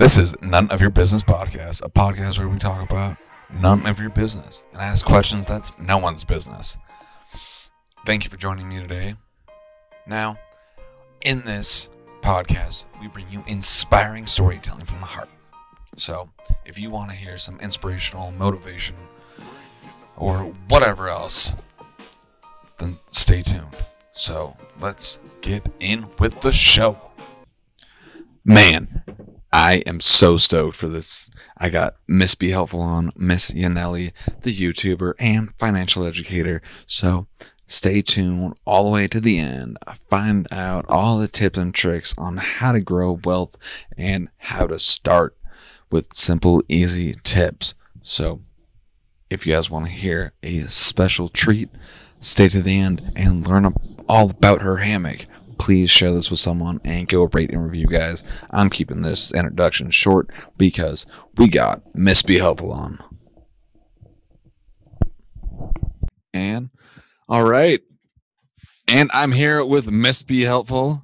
This is None of Your Business Podcast, a podcast where we talk about none of your business and ask questions that's no one's business. Thank you for joining me today. Now, in this podcast, we bring you inspiring storytelling from the heart. So, if you want to hear some inspirational motivation or whatever else, then stay tuned. So, let's get in with the show. Man, I am so stoked for this. I got Miss Be Helpful on, Miss Yanely, the YouTuber and financial educator. So stay tuned all the way to the end. Find out all the tips and tricks on how to grow wealth and how to start with simple, easy tips. So if you guys want to hear a special treat, stay to the end and learn all about her hammock please share this with someone and go rate and review, guys. I'm keeping this introduction short because we got Miss Be Helpful on. And all right. And I'm here with Miss Be Helpful,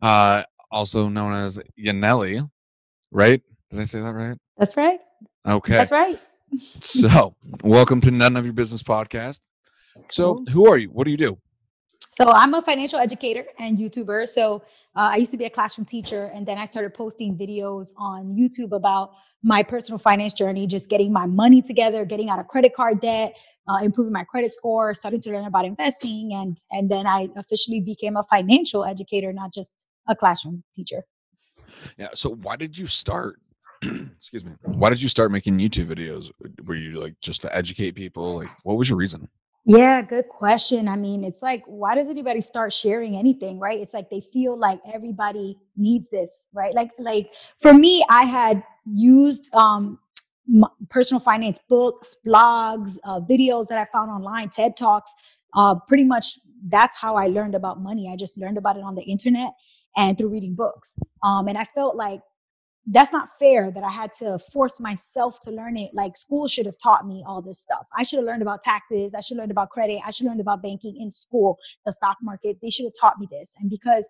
uh, also known as Yanely, right? Did I say that right? That's right. Okay. That's right. so, welcome to None of Your Business podcast. So, who are you? What do you do? So I'm a financial educator and YouTuber. So uh, I used to be a classroom teacher, and then I started posting videos on YouTube about my personal finance journey, just getting my money together, getting out of credit card debt, uh, improving my credit score, starting to learn about investing, and and then I officially became a financial educator, not just a classroom teacher. Yeah. So why did you start? excuse me. Why did you start making YouTube videos? Were you like just to educate people? Like, what was your reason? Yeah, good question. I mean, it's like, why does anybody start sharing anything, right? It's like they feel like everybody needs this, right? Like, like for me, I had used um, personal finance books, blogs, uh, videos that I found online, TED talks. Uh, pretty much, that's how I learned about money. I just learned about it on the internet and through reading books. Um, and I felt like that's not fair that I had to force myself to learn it. Like school should have taught me all this stuff. I should have learned about taxes. I should have learned about credit. I should have learned about banking in school, the stock market. They should have taught me this. And because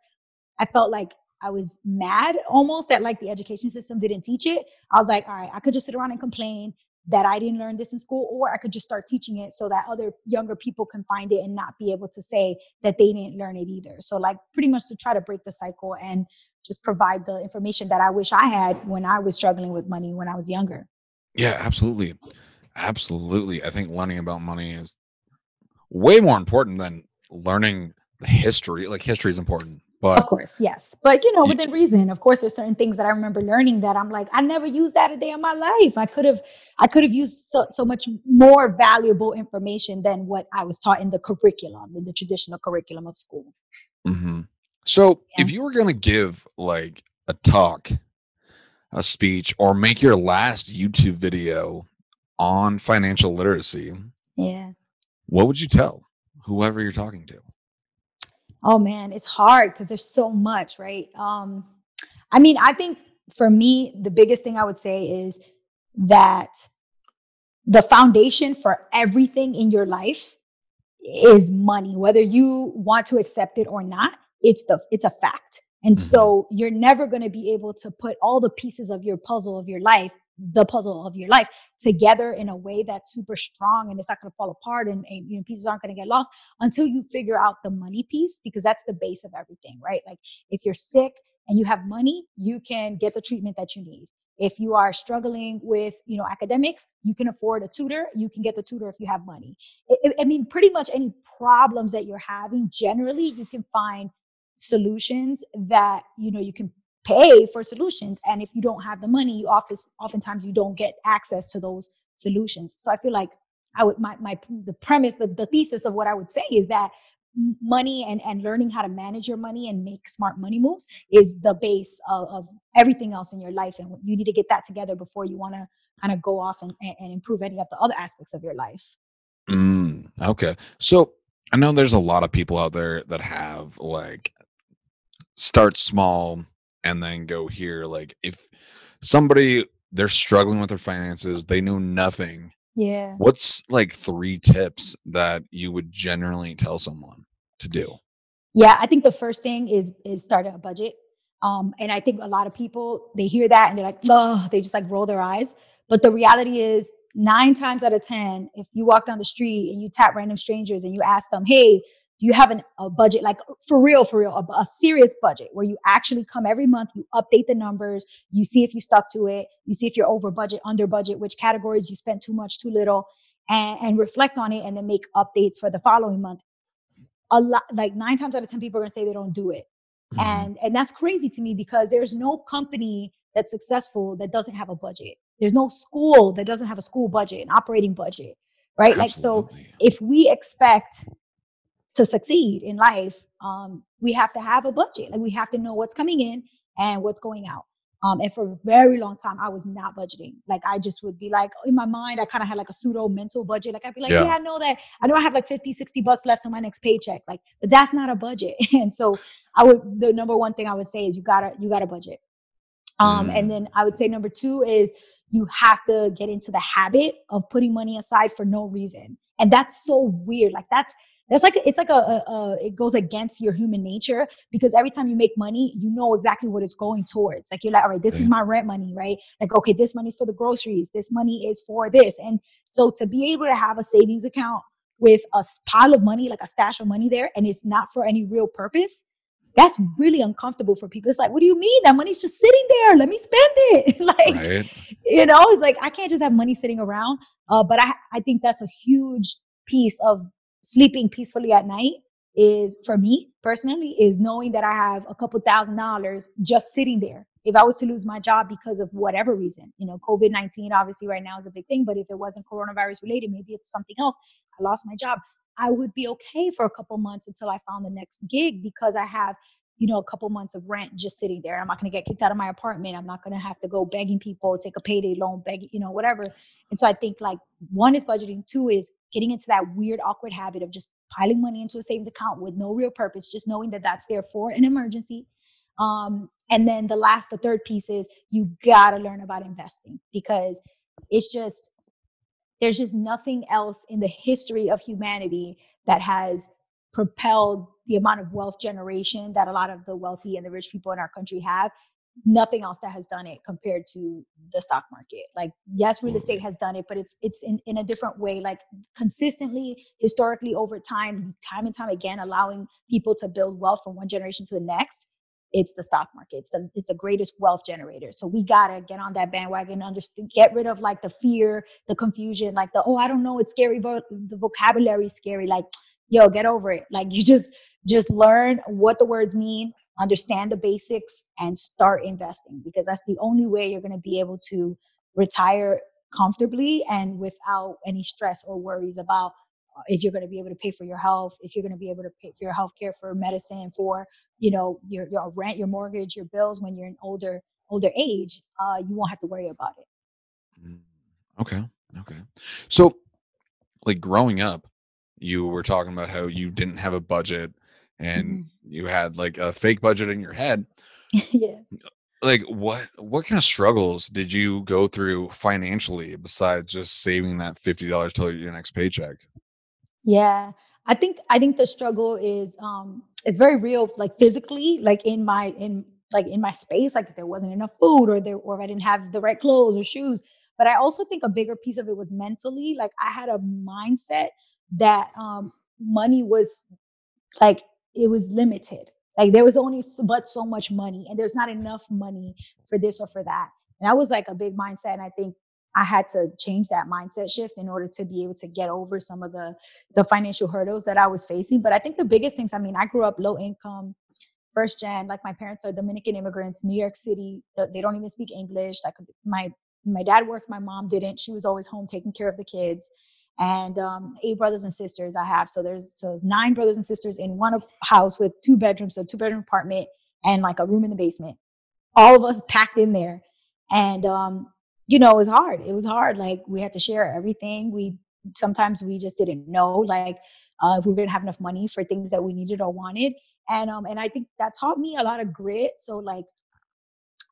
I felt like I was mad almost that like the education system didn't teach it, I was like, all right, I could just sit around and complain that I didn't learn this in school, or I could just start teaching it so that other younger people can find it and not be able to say that they didn't learn it either. So, like, pretty much to try to break the cycle and just provide the information that I wish I had when I was struggling with money when I was younger. Yeah, absolutely. Absolutely. I think learning about money is way more important than learning the history. Like, history is important, but of course, yes. But you know, within reason. Of course, there's certain things that I remember learning that I'm like, I never used that a day in my life. I could have, I could have used so, so much more valuable information than what I was taught in the curriculum, in the traditional curriculum of school. Mm-hmm. So, yeah. if you were going to give like a talk, a speech, or make your last YouTube video on financial literacy, yeah, what would you tell whoever you're talking to? Oh man, it's hard because there's so much, right? Um, I mean, I think for me, the biggest thing I would say is that the foundation for everything in your life is money, whether you want to accept it or not. It's the it's a fact. And mm-hmm. so you're never going to be able to put all the pieces of your puzzle of your life the puzzle of your life together in a way that's super strong and it's not going to fall apart and, and, you know pieces aren't going to get lost until you figure out the money piece because that's the base of everything right like if you're sick and you have money you can get the treatment that you need if you are struggling with you know academics you can afford a tutor you can get the tutor if you have money i, I mean pretty much any problems that you're having generally you can find solutions that you know you can pay for solutions and if you don't have the money you often oftentimes you don't get access to those solutions. So i feel like i would my, my the premise the, the thesis of what i would say is that money and and learning how to manage your money and make smart money moves is the base of, of everything else in your life and you need to get that together before you want to kind of go off and, and improve any of the other aspects of your life. Mm, okay. So i know there's a lot of people out there that have like start small and then go here like if somebody they're struggling with their finances they know nothing yeah what's like three tips that you would generally tell someone to do yeah i think the first thing is is starting a budget Um, and I think a lot of people they hear that and they're like, oh, they just like roll their eyes. But the reality is, nine times out of ten, if you walk down the street and you tap random strangers and you ask them, hey, do you have an, a budget like for real for real a, a, serious budget where you actually come every month you update the numbers you see if you stuck to it you see if you're over budget under budget which categories you spent too much too little and, and reflect on it and then make updates for the following month a lot like nine times out of ten people are going to say they don't do it mm-hmm. and and that's crazy to me because there's no company that's successful that doesn't have a budget there's no school that doesn't have a school budget an operating budget right Absolutely. like so if we expect to succeed in life, um, we have to have a budget. Like we have to know what's coming in and what's going out. Um, and for a very long time, I was not budgeting. Like I just would be like, in my mind, I kind of had like a pseudo mental budget. Like I'd be like, yeah. yeah. I know that. I know I have like 50, 60 bucks left on my next paycheck. Like, but that's not a budget. and so I would, the number one thing I would say is you gotta, you gotta budget. Um, mm. and then I would say number two is you have to get into the habit of putting money aside for no reason. And that's so weird. Like that's, that's like it's like a, a, a, it goes against your human nature because every time you make money, you know exactly what it's going towards. Like you're like, all right, this is my rent money, right? Like okay, this money's for the groceries, this money is for this, and so to be able to have a savings account with a pile of money, like a stash of money there, and it's not for any real purpose, that's really uncomfortable for people. It's like, what do you mean? That money's just sitting there. Let me spend it. like, right. you know, it's like I can't just have money sitting around. Uh, but I, I think that's a huge piece of sleeping peacefully at night is for me personally is knowing that I have a couple thousand dollars just sitting there. If I was to lose my job because of whatever reason, you know, COVID 19 obviously right now is a big thing, but if it wasn't coronavirus related, maybe it's something else. I lost my job. I would be okay for a couple months until I found the next gig because I have you know, a couple months of rent just sitting there. I'm not going to get kicked out of my apartment. I'm not going to have to go begging people, take a payday loan, beg, you know, whatever. And so I think like one is budgeting, two is getting into that weird, awkward habit of just piling money into a savings account with no real purpose, just knowing that that's there for an emergency. Um, and then the last, the third piece is you got to learn about investing because it's just, there's just nothing else in the history of humanity that has propelled the amount of wealth generation that a lot of the wealthy and the rich people in our country have nothing else that has done it compared to the stock market. Like yes real mm-hmm. estate has done it but it's it's in, in a different way. Like consistently historically over time time and time again allowing people to build wealth from one generation to the next it's the stock market. It's the it's the greatest wealth generator. So we gotta get on that bandwagon understand get rid of like the fear the confusion like the oh i don't know it's scary but the vocabulary is scary. Like yo, get over it. Like you just just learn what the words mean, understand the basics, and start investing because that's the only way you're gonna be able to retire comfortably and without any stress or worries about uh, if you're going to be able to pay for your health if you're going to be able to pay for your health care for medicine for you know your, your rent your mortgage your bills when you're in older older age uh, you won't have to worry about it mm, okay okay so like growing up you were talking about how you didn't have a budget and mm-hmm. you had like a fake budget in your head. yeah. Like what what kind of struggles did you go through financially besides just saving that $50 till your next paycheck? Yeah. I think I think the struggle is um it's very real like physically like in my in like in my space like if there wasn't enough food or there or if I didn't have the right clothes or shoes but I also think a bigger piece of it was mentally like I had a mindset that um, money was like it was limited. Like there was only but so much money, and there's not enough money for this or for that. And that was like a big mindset. And I think I had to change that mindset shift in order to be able to get over some of the the financial hurdles that I was facing. But I think the biggest things, I mean, I grew up low income, first gen. Like my parents are Dominican immigrants, New York City. They don't even speak English. Like my my dad worked, my mom didn't. She was always home taking care of the kids and um, eight brothers and sisters I have. So there's so there's nine brothers and sisters in one house with two bedrooms, so two bedroom apartment and like a room in the basement. All of us packed in there, and um, you know it was hard. It was hard. Like we had to share everything. We sometimes we just didn't know like uh, if we were gonna have enough money for things that we needed or wanted. And um, and I think that taught me a lot of grit. So like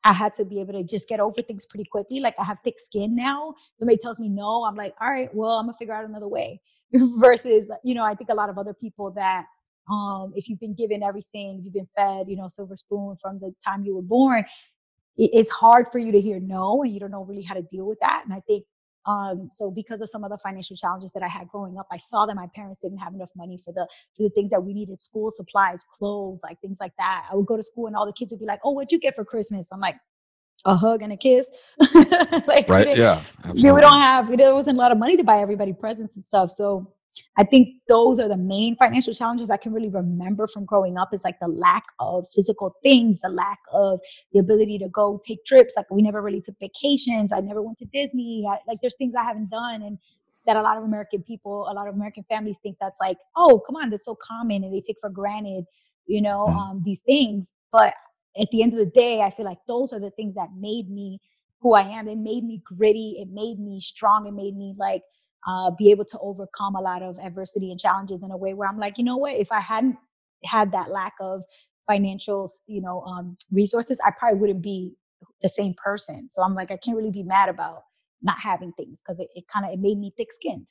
I had to be able to just get over things pretty quickly. Like I have thick skin now. Somebody tells me no, I'm like, all right, well, I'm gonna figure out another way. Versus, you know, I think a lot of other people that um, if you've been given everything, you've been fed, you know, silver spoon from the time you were born, it's hard for you to hear no, and you don't know really how to deal with that. And I think um, so because of some of the financial challenges that I had growing up, I saw that my parents didn't have enough money for the for the things that we needed, school supplies, clothes, like things like that. I would go to school and all the kids would be like, "Oh, what'd you get for Christmas?" I'm like, a hug and a kiss. like right? Yeah. Absolutely. We don't have. There wasn't a lot of money to buy everybody presents and stuff. So I think those are the main financial challenges I can really remember from growing up is like the lack of physical things, the lack of the ability to go take trips. Like we never really took vacations. I never went to Disney. I, like there's things I haven't done and that a lot of American people, a lot of American families think that's like, oh, come on, that's so common and they take for granted, you know, mm. um, these things. But at the end of the day, I feel like those are the things that made me who I am. They made me gritty. It made me strong. It made me like uh, be able to overcome a lot of adversity and challenges in a way where I'm like, you know what, if I hadn't had that lack of financial, you know, um, resources, I probably wouldn't be the same person. So I'm like, I can't really be mad about not having things because it, it kind of it made me thick skinned.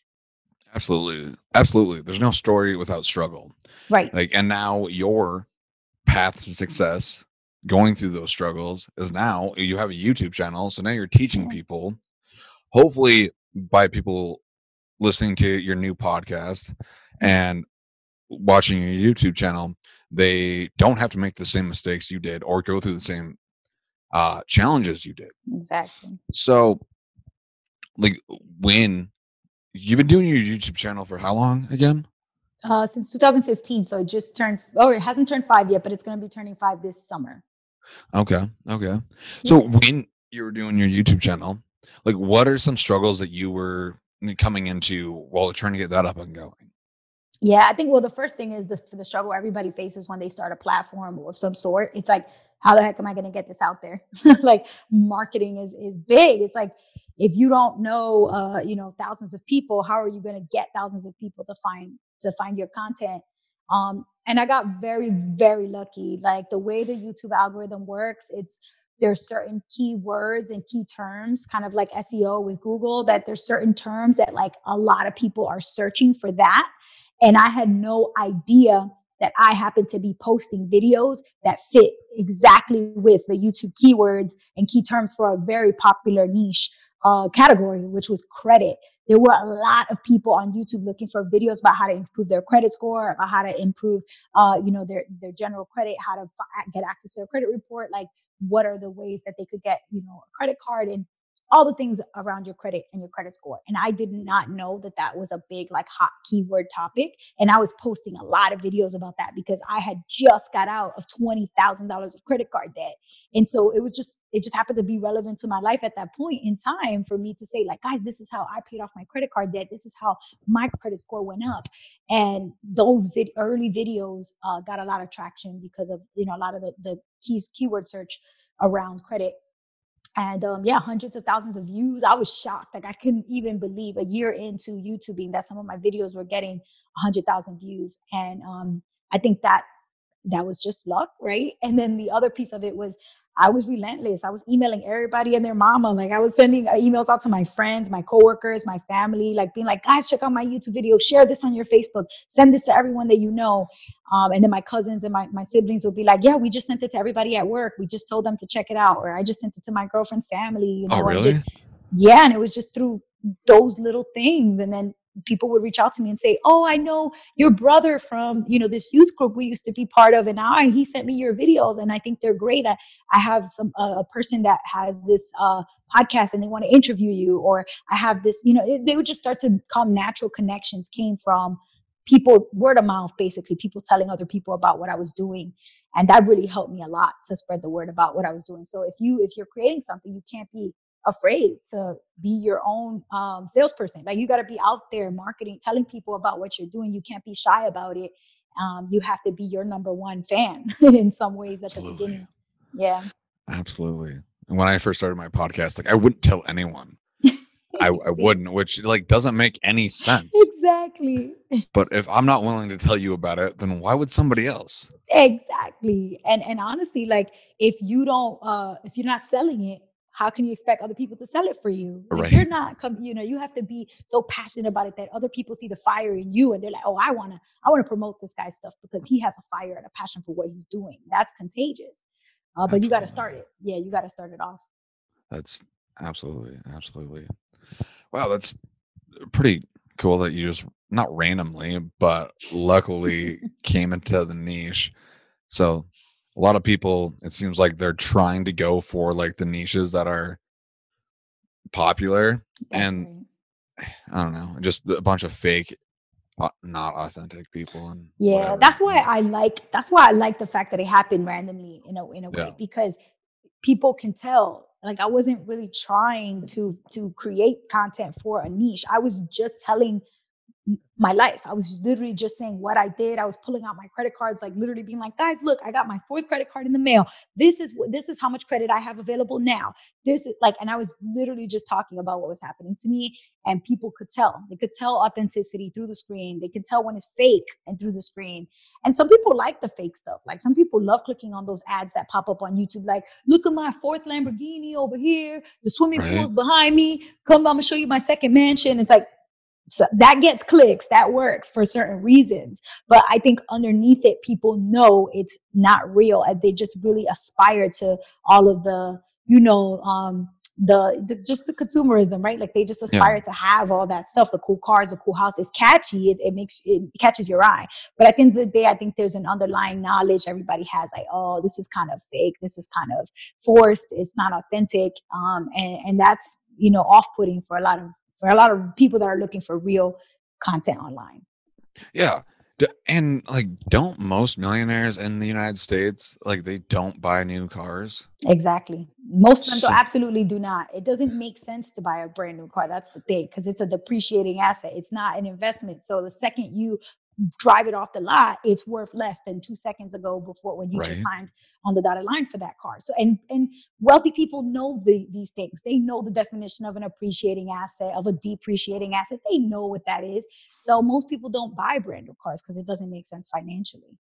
Absolutely, absolutely. There's no story without struggle, right? Like, and now your path to success, going through those struggles, is now you have a YouTube channel. So now you're teaching people. Hopefully, by people listening to your new podcast and watching your YouTube channel, they don't have to make the same mistakes you did or go through the same uh challenges you did. Exactly. So like when you've been doing your YouTube channel for how long again? Uh since 2015. So it just turned oh it hasn't turned five yet, but it's gonna be turning five this summer. Okay. Okay. So yeah. when you were doing your YouTube channel, like what are some struggles that you were coming into while trying to get that up and going? Yeah, I think well, the first thing is the, the struggle everybody faces when they start a platform of some sort. It's like, how the heck am I going to get this out there? like marketing is is big. It's like if you don't know, uh, you know, thousands of people, how are you going to get thousands of people to find to find your content? Um, and I got very very lucky. Like the way the YouTube algorithm works, it's there's certain keywords and key terms, kind of like SEO with Google, that there's certain terms that like a lot of people are searching for that. And I had no idea that I happen to be posting videos that fit exactly with the YouTube keywords and key terms for a very popular niche uh, category, which was credit. There were a lot of people on YouTube looking for videos about how to improve their credit score, about how to improve, uh, you know, their their general credit, how to f- get access to a credit report. Like what are the ways that they could get, you know, a credit card and all the things around your credit and your credit score. And I did not know that that was a big, like, hot keyword topic. And I was posting a lot of videos about that because I had just got out of $20,000 of credit card debt. And so it was just, it just happened to be relevant to my life at that point in time for me to say, like, guys, this is how I paid off my credit card debt. This is how my credit score went up. And those vid- early videos uh, got a lot of traction because of, you know, a lot of the, the keys, keyword search around credit and um, yeah, hundreds of thousands of views. I was shocked. Like I couldn't even believe a year into YouTubing that some of my videos were getting hundred thousand views. And um, I think that that was just luck, right? And then the other piece of it was I was relentless. I was emailing everybody and their mama. Like I was sending uh, emails out to my friends, my coworkers, my family, like being like, guys, check out my YouTube video, share this on your Facebook, send this to everyone that you know. Um, and then my cousins and my, my siblings would be like, yeah, we just sent it to everybody at work. We just told them to check it out. Or I just sent it to my girlfriend's family. You oh, know, oh, really? Just, yeah. And it was just through those little things. And then people would reach out to me and say, "Oh, I know your brother from you know this youth group we used to be part of, and now he sent me your videos, and I think they're great. I, I have some uh, a person that has this uh, podcast, and they want to interview you, or I have this. You know, it, they would just start to come natural connections came from people word of mouth basically people telling other people about what i was doing and that really helped me a lot to spread the word about what i was doing so if you if you're creating something you can't be afraid to be your own um, salesperson. Like you got to be out there marketing, telling people about what you're doing. You can't be shy about it. Um, you have to be your number one fan in some ways at Absolutely. the beginning. Yeah. Absolutely. And when I first started my podcast, like I wouldn't tell anyone. I, I wouldn't, which like doesn't make any sense. Exactly. But if I'm not willing to tell you about it, then why would somebody else? Exactly. And and honestly, like if you don't uh if you're not selling it, how can you expect other people to sell it for you? Right. you're not, com- you know, you have to be so passionate about it that other people see the fire in you and they're like, oh, I want to, I want to promote this guy's stuff because he has a fire and a passion for what he's doing. That's contagious. Uh, but you got to start it. Yeah, you got to start it off. That's absolutely, absolutely. Wow, that's pretty cool that you just not randomly, but luckily came into the niche. So a lot of people, it seems like they're trying to go for like the niches that are popular. That's And right. I don't know, just a bunch of fake, uh, not authentic people. And Yeah, whatever. that's why I like that's why I like the fact that it happened randomly in a in a Yeah. way because people can tell. Like I wasn't really trying to to create content for a niche. I was just telling my life. I was literally just saying what I did. I was pulling out my credit cards, like literally being like, guys, look, I got my fourth credit card in the mail. This is what this is how much credit I have available now. This is like, and I was literally just talking about what was happening to me, and people could tell. They could tell authenticity through the screen. They could tell when it's fake and through the screen. And some people like the fake stuff. Like some people love clicking on those ads that pop up on YouTube, like, look at my fourth Lamborghini over here, the swimming Right. pool's behind me. Come, I'm gonna show you my second mansion. It's like so that gets clicks that works for certain reasons but i think underneath it people know it's not real and they just really aspire to all of the you know um the, the just the consumerism right? Like they just aspire to have all that stuff the cool cars the cool house it's catchy it, it makes it catches your eye but at the end of the day i think there's an underlying knowledge everybody has like oh this is kind of fake this is kind of forced it's not authentic um and and that's you know off-putting for a lot of for a lot of people that are looking for real content online. Yeah. And like, don't most millionaires in the United States like they don't buy new cars? Exactly. Most of them So- absolutely do not. It doesn't make sense to buy a brand new car. That's the thing, because it's a depreciating asset. It's not an investment. So the second you drive it off the lot, it's worth less than two seconds ago before when you just signed on the dotted line for that car. So and and wealthy people know the, these things. They know the definition of an appreciating asset, of a depreciating asset. They know what that is. So most people don't buy brand new cars because it doesn't make sense financially.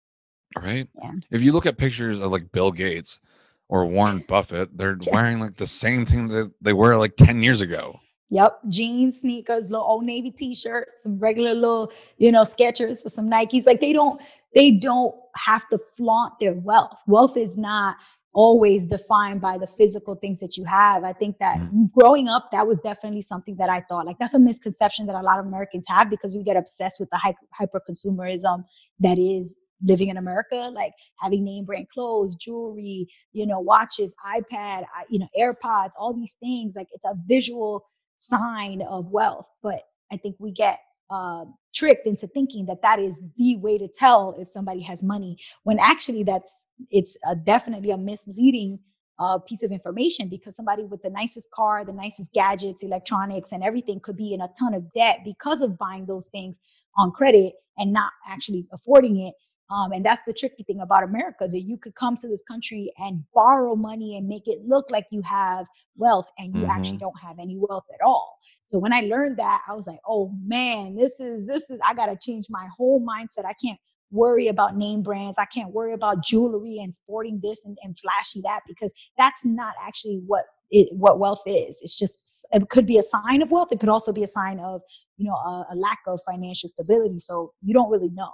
Right. Yeah. If you look at pictures of like Bill Gates or Warren Buffett, they're Yeah. wearing like the same thing that they were like 10 years ago. Yep, jeans, sneakers, little old navy t-shirt, some regular little, you know, Skechers or some Nikes. Like they don't, they don't have to flaunt their wealth. Wealth is not always defined by the physical things that you have. I think that mm-hmm. growing up, that was definitely something that I thought like that's a misconception that a lot of Americans have because we get obsessed with the hyper consumerism that is living in America, like having name brand clothes, jewelry, you know, watches, iPad, you know, AirPods, all these things. Like it's a visual sign of wealth but i think we get uh, tricked into thinking that that is the way to tell if somebody has money when actually that's it's a, definitely a misleading uh, piece of information because somebody with the nicest car the nicest gadgets electronics and everything could be in a ton of debt because of buying those things on credit and not actually affording it um, and that's the tricky thing about America is that you could come to this country and borrow money and make it look like you have wealth and you actually don't have any wealth at all. So when I learned that, I was like, oh man, this is this is I gotta change my whole mindset. I can't worry about name brands. I can't worry about jewelry and sporting this and, and flashy that because that's not actually what it, what wealth is. It's just it could be a sign of wealth. It could also be a sign of you know a, a lack of financial stability. So you don't really know.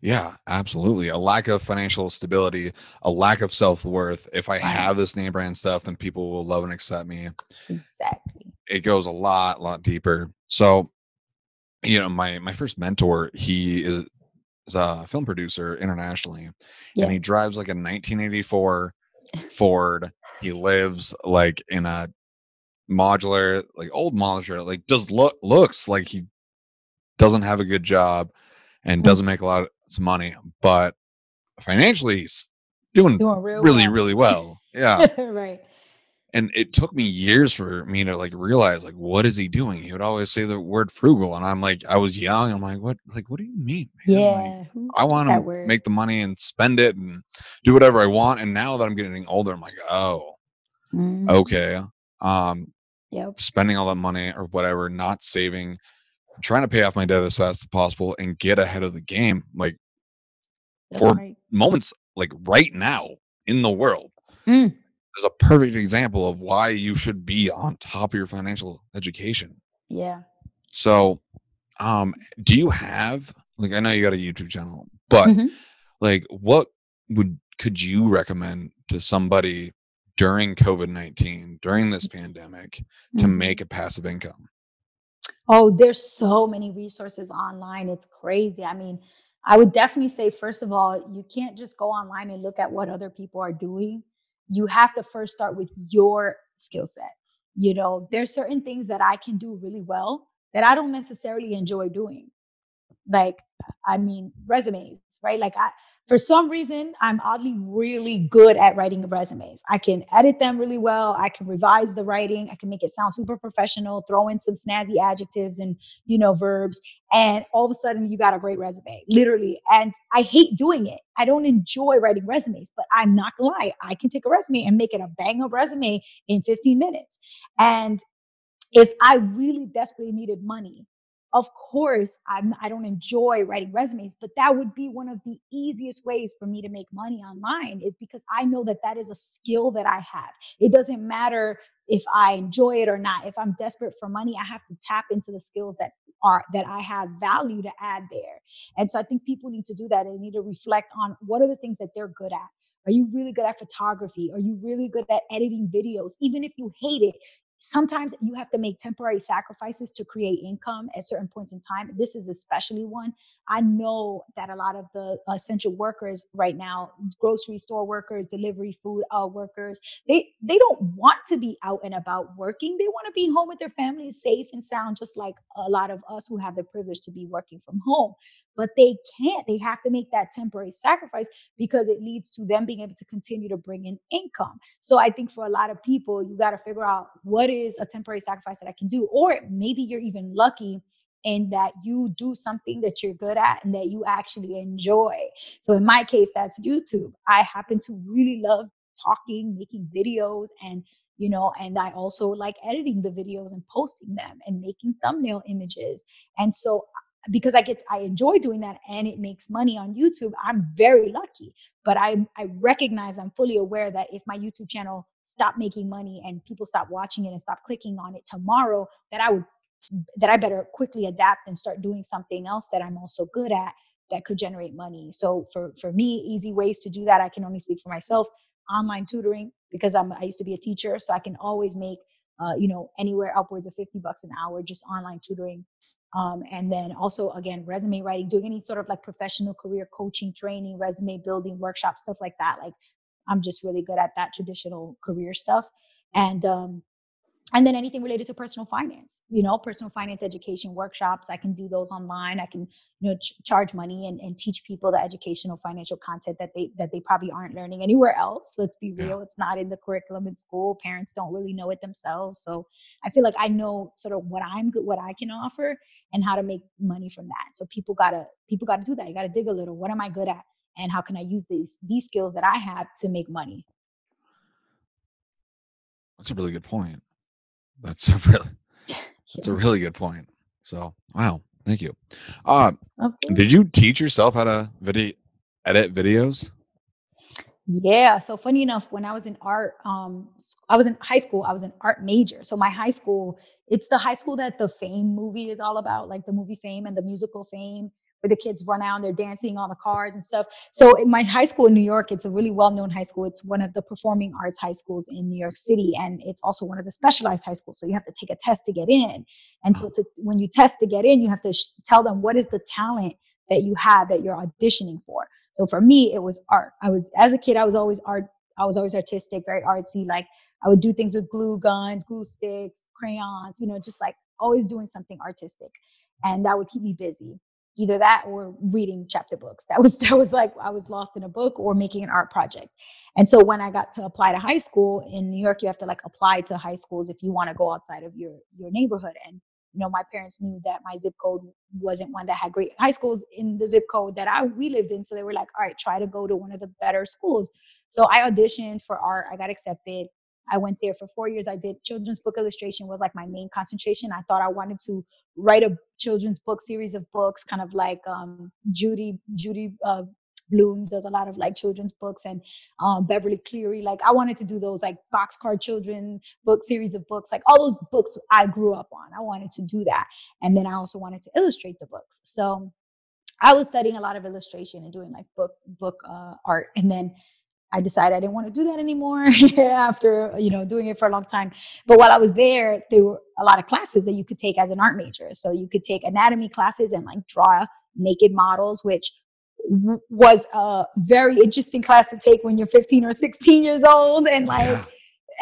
Yeah, absolutely. A lack of financial stability, a lack of self worth. If I have this name brand stuff, then people will love and accept me. Exactly. It goes a lot, lot deeper. So, you know, my my first mentor, he is, is a film producer internationally, Yeah. and he drives like a 1984 Ford. He lives like in a modular, like old modular, like does look looks like he doesn't have a good job and Mm. doesn't make a lot of money, but financially he's doing Doing real really, well. really well. Yeah. right. and it took me years for me to like realize like what is he doing? He would always say the word frugal, and I'm like, I was young. I'm like, what? Like, what do you mean? man? Yeah. who I want to word? make the money and spend it and do whatever I want. And now that I'm getting older, I'm like, oh, Mhm. okay. Um, Yep. spending all that money or whatever, not saving, trying to pay off my debt as fast as possible and get ahead of the game. Like That's for right. moments like right now in the world. Mm. is a perfect example of why you should be on top of your financial education. Yeah. So, um, do you have like I know you got a YouTube channel, but Mhm. like what would could you recommend to somebody during COVID nineteen during this pandemic to Mhm. make a passive income? Oh, there's so many resources online. It's crazy. I mean, I would definitely say, first of all, you can't just go online and look at what other people are doing. You have to first start with your skill set. You know, there's certain things that I can do really well that I don't necessarily enjoy doing. Like, I mean, resumes, right? Like, I, for some reason, I'm oddly really good at writing resumes. I can edit them really well. I can revise the writing. I can make it sound super professional, throw in some snazzy adjectives and, you know, verbs. And all of a sudden, you got a great resume, literally. And I hate doing it. I don't enjoy writing resumes, but I'm not gonna lie. I can take a resume and make it a bang up resume in 15 minutes. And if I really desperately needed money, of course, I'm, I don't enjoy writing resumes, but that would be one of the easiest ways for me to make money online is because I know that that is a skill that I have. It doesn't matter if I enjoy it or not. If I'm desperate for money, I have to tap into the skills that are that I have value to add there. And so I think people need to do that. They need to reflect on what are the things that they're good at. Are you really good at photography? Are you really good at editing videos? Even if you hate it, sometimes you have to make temporary sacrifices to create income at certain points in time. This is especially one. I know that a lot of the essential workers right now, grocery store workers, delivery food uh, workers, they they don't want to be out and about working. They want to be home with their families, safe and sound, just like a lot of us who have the privilege to be working from home. But they can't. They have to make that temporary sacrifice because it leads to them being able to continue to bring in income. So I think for a lot of people, you got to figure out what is a temporary sacrifice that I can do, or maybe you're even lucky in that you do something that you're good at and that you actually enjoy. So in my case, that's YouTube. I happen to really love talking, making videos, and you know, and I also like editing the videos and posting them and making thumbnail images. And so uh, because I get I enjoy doing that and it makes money on YouTube, I'm very lucky. But I I recognize I'm fully aware that if my YouTube channel stopped making money and people stop watching it and stop clicking on it tomorrow, that I would that I better quickly adapt and start doing something else that I'm also good at that could generate money. So for for me, easy ways to do that, I can only speak for myself. Online tutoring because I'm I used to be a teacher, so I can always make uh, you know anywhere upwards of 50 bucks an hour just online tutoring um, and then also again resume writing doing any sort of like professional career coaching training resume building workshop stuff like that like i'm just really good at that traditional career stuff. And um, and then anything related to personal finance you know personal finance education workshops i can do those online. I can you know ch- charge money and, and teach people the educational financial content that they that they probably aren't learning anywhere else. Let's be real it's not in the curriculum in school. Parents don't really know it themselves. So i feel like i know sort of what i'm good what i can offer and how to make money from that. So people gotta people gotta do that. You gotta dig a little. What am i good at and how can i use these these skills that i have to make money That's a really good point. That's a really that's a really good point. So wow, thank you. Um, did you teach yourself how to video edit videos? Yeah. So funny enough, when I was in art, um, I was in high school. I was an art major. So my high school, it's the high school that the Fame movie is all about, like the movie Fame and the musical Fame, where the kids run out and they're dancing on the cars and stuff. So in my high school in New York, it's a really well-known high school. It's one of the performing arts high schools in New York City, and it's also one of the specialized high schools. So you have to take a test to get in. And so mm-hmm. to, when you test to get in, you have to sh- tell them what is the talent that you have that you're auditioning for. So for me, it was art. I was as a kid, I was always art. I was always artistic, very artsy. Like I would do things with glue guns, glue sticks, crayons. You know, just like always doing something artistic, and that would keep me busy. Either that or reading chapter books. That was that was like I was lost in a book or making an art project. And so when I got to apply to high school in New York, you have to like apply to high schools if you want to go outside of your your neighborhood. And you know, my parents knew that my zip code wasn't one that had great high schools in the zip code that I we lived in. So they were like, all right, try to go to one of the better schools. So I auditioned for art. I got accepted. I went there for four years. I did children's book illustration was like my main concentration. I thought I wanted to write a children's book series of books, kind of like um, Judy Judy uh, Blume does a lot of like children's books and um, Beverly Cleary. Like I wanted to do those like boxcar children book series of books, like all those books I grew up on. I wanted to do that. And then I also wanted to illustrate the books. So I was studying a lot of illustration and doing like book book uh, art. And then I decided I didn't want to do that anymore after you know doing it for a long time. But while I was there, there were a lot of classes that you could take as an art major. So you could take anatomy classes and like draw naked models, which w- was a very interesting class to take when you're 15 or 16 years old, and like yeah.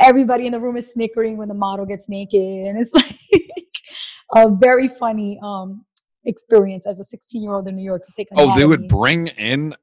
everybody in the room is snickering when the model gets naked, and it's like a very funny um, experience as a 16 year old in New York to take. Anatomy. Oh, they would bring in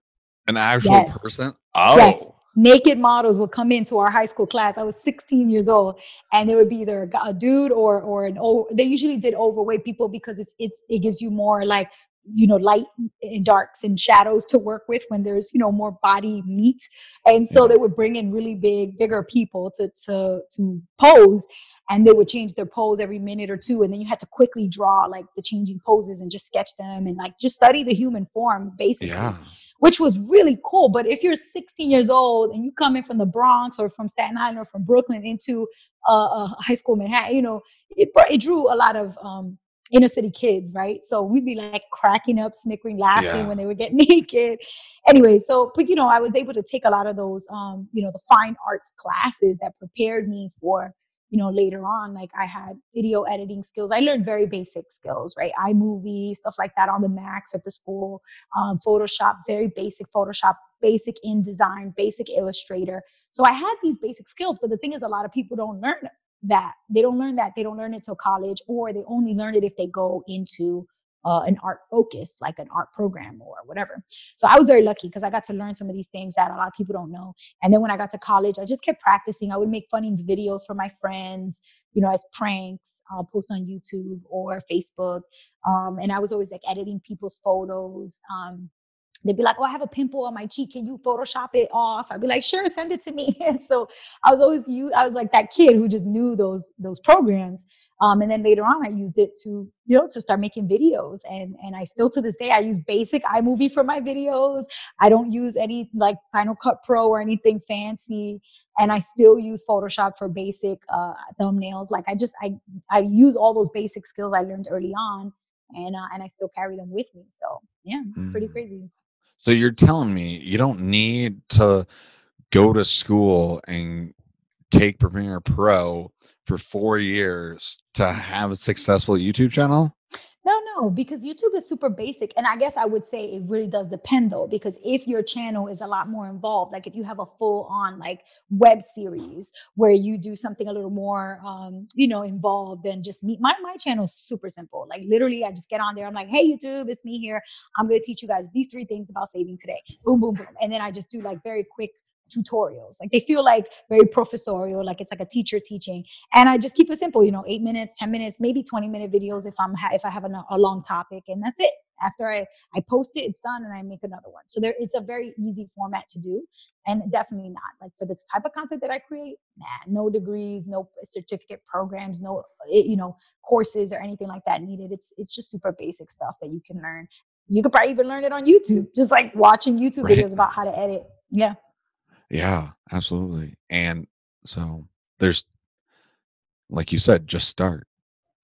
an actual yes. person. Oh. Yes naked models would come into our high school class. I was 16 years old, and there would be either a dude or or an old. They usually did overweight people because it's it's it gives you more like you know light and darks and shadows to work with when there's you know more body meat and so mm-hmm. they would bring in really big bigger people to to to pose and they would change their pose every minute or two and then you had to quickly draw like the changing poses and just sketch them and like just study the human form basically yeah which was really cool. But if you're 16 years old and you come in from the Bronx or from Staten Island or from Brooklyn into a, a high school Manhattan, you know, it, it drew a lot of um, inner city kids, right? So we'd be like cracking up, snickering, laughing yeah. when they would get naked. Anyway, so but you know, I was able to take a lot of those, um, you know, the fine arts classes that prepared me for you know, later on, like I had video editing skills. I learned very basic skills, right? iMovie, stuff like that on the Macs at the school, um, Photoshop, very basic Photoshop, basic InDesign, basic Illustrator. So I had these basic skills, but the thing is, a lot of people don't learn that. They don't learn that. They don't learn it till college, or they only learn it if they go into uh, an art focus, like an art program or whatever. So I was very lucky because I got to learn some of these things that a lot of people don't know. And then when I got to college, I just kept practicing. I would make funny videos for my friends, you know, as pranks. I'll post on YouTube or Facebook. Um, and I was always like editing people's photos. Um, they'd be like, "Oh, I have a pimple on my cheek. Can you Photoshop it off?" I'd be like, "Sure, send it to me." And so I was always you. I was like that kid who just knew those those programs. Um, and then later on, I used it to you know to start making videos. And and I still to this day I use basic iMovie for my videos. I don't use any like Final Cut Pro or anything fancy. And I still use Photoshop for basic uh, thumbnails. Like I just I I use all those basic skills I learned early on and uh, and I still carry them with me. So yeah, mm. pretty crazy. So you're telling me you don't need to go to school and take Premiere Pro for four years to have a successful YouTube channel? No, no, because YouTube is super basic. And I guess I would say it really does depend though, because if your channel is a lot more involved, like if you have a full on like web series where you do something a little more, um, you know, involved than just me, my, my channel is super simple. Like literally, I just get on there. I'm like, hey, YouTube, it's me here. I'm going to teach you guys these three things about saving today. Boom, boom, boom. And then I just do like very quick tutorials. Like they feel like very professorial, like it's like a teacher teaching. And I just keep it simple, you know, eight minutes, 10 minutes, maybe 20 minute videos if I'm, ha- if I have a, a long topic and that's it. After I, I post it, it's done and I make another one. So there, it's a very easy format to do and definitely not like for this type of content that I create, nah, no degrees, no certificate programs, no, eh, you know, courses or anything like that needed. It's, it's just super basic stuff that you can learn. You could probably even learn it on YouTube, just like watching YouTube right. videos about how to edit. Yeah. Yeah, absolutely. And so there's, like you said, just start.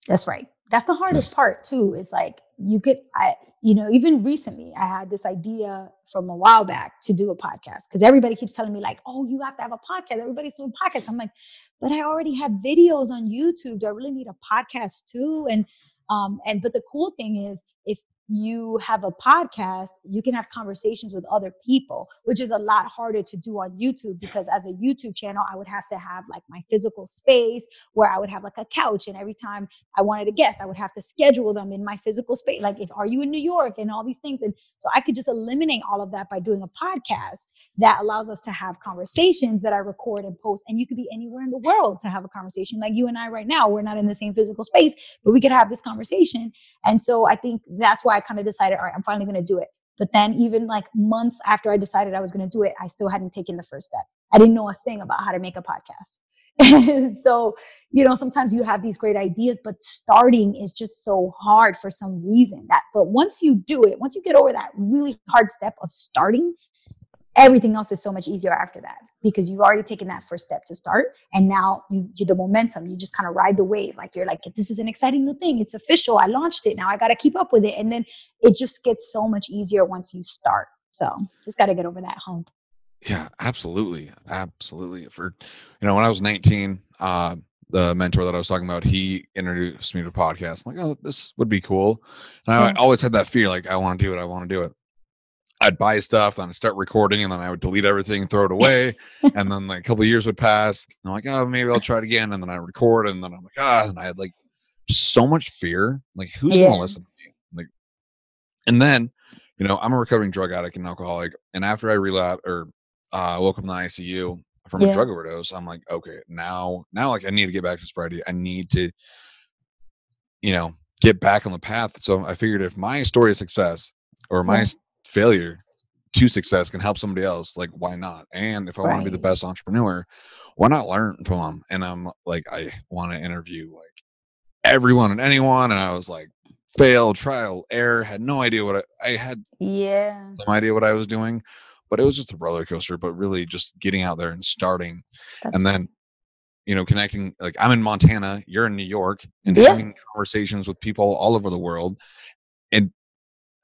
That's right. That's the hardest just, part too. Is like you could, I, you know, even recently I had this idea from a while back to do a podcast because everybody keeps telling me like, oh, you have to have a podcast. Everybody's doing podcasts. I'm like, but I already have videos on YouTube. Do I really need a podcast too? And um, and but the cool thing is if you have a podcast, you can have conversations with other people, which is a lot harder to do on YouTube because as a YouTube channel, I would have to have like my physical space where I would have like a couch. And every time I wanted a guest, I would have to schedule them in my physical space. Like, if are you in New York and all these things? And so I could just eliminate all of that by doing a podcast that allows us to have conversations that I record and post. And you could be anywhere in the world to have a conversation like you and I right now. We're not in the same physical space, but we could have this conversation. And so I think that's why I kind of decided, all right, I'm finally going to do it. But then, even like months after I decided I was going to do it, I still hadn't taken the first step. I didn't know a thing about how to make a podcast. so, you know, sometimes you have these great ideas, but starting is just so hard for some reason. That, but once you do it, once you get over that really hard step of starting, everything else is so much easier after that because you've already taken that first step to start and now you, you the momentum you just kind of ride the wave like you're like this is an exciting new thing it's official i launched it now i got to keep up with it and then it just gets so much easier once you start so just got to get over that hump yeah absolutely absolutely for you know when i was 19 uh the mentor that I was talking about, he introduced me to podcast. I'm like, oh, this would be cool. And I always had that fear, like, I want to do it, I want to do it. I'd buy stuff and I'd start recording and then I would delete everything, throw it away. and then like a couple years would pass. I'm like, oh, maybe I'll try it again. And then I record and then I'm like, ah, and I had like so much fear. Like, who's yeah. gonna listen to me? Like, and then, you know, I'm a recovering drug addict and alcoholic. And after I relapsed or uh woke up in the ICU from yeah. a drug overdose, I'm like, okay, now now like I need to get back to sobriety. I need to, you know, get back on the path. So I figured if my story of success or my yeah failure to success can help somebody else, like why not? And if I right. want to be the best entrepreneur, why not learn from them? And I'm like, I want to interview like everyone and anyone. And I was like, fail, trial, error, had no idea what I, I had. Yeah. Some idea what I was doing, but it was just a roller coaster. But really, just getting out there and starting, That's and then you know connecting. Like I'm in Montana, you're in New York, and yeah. having conversations with people all over the world, and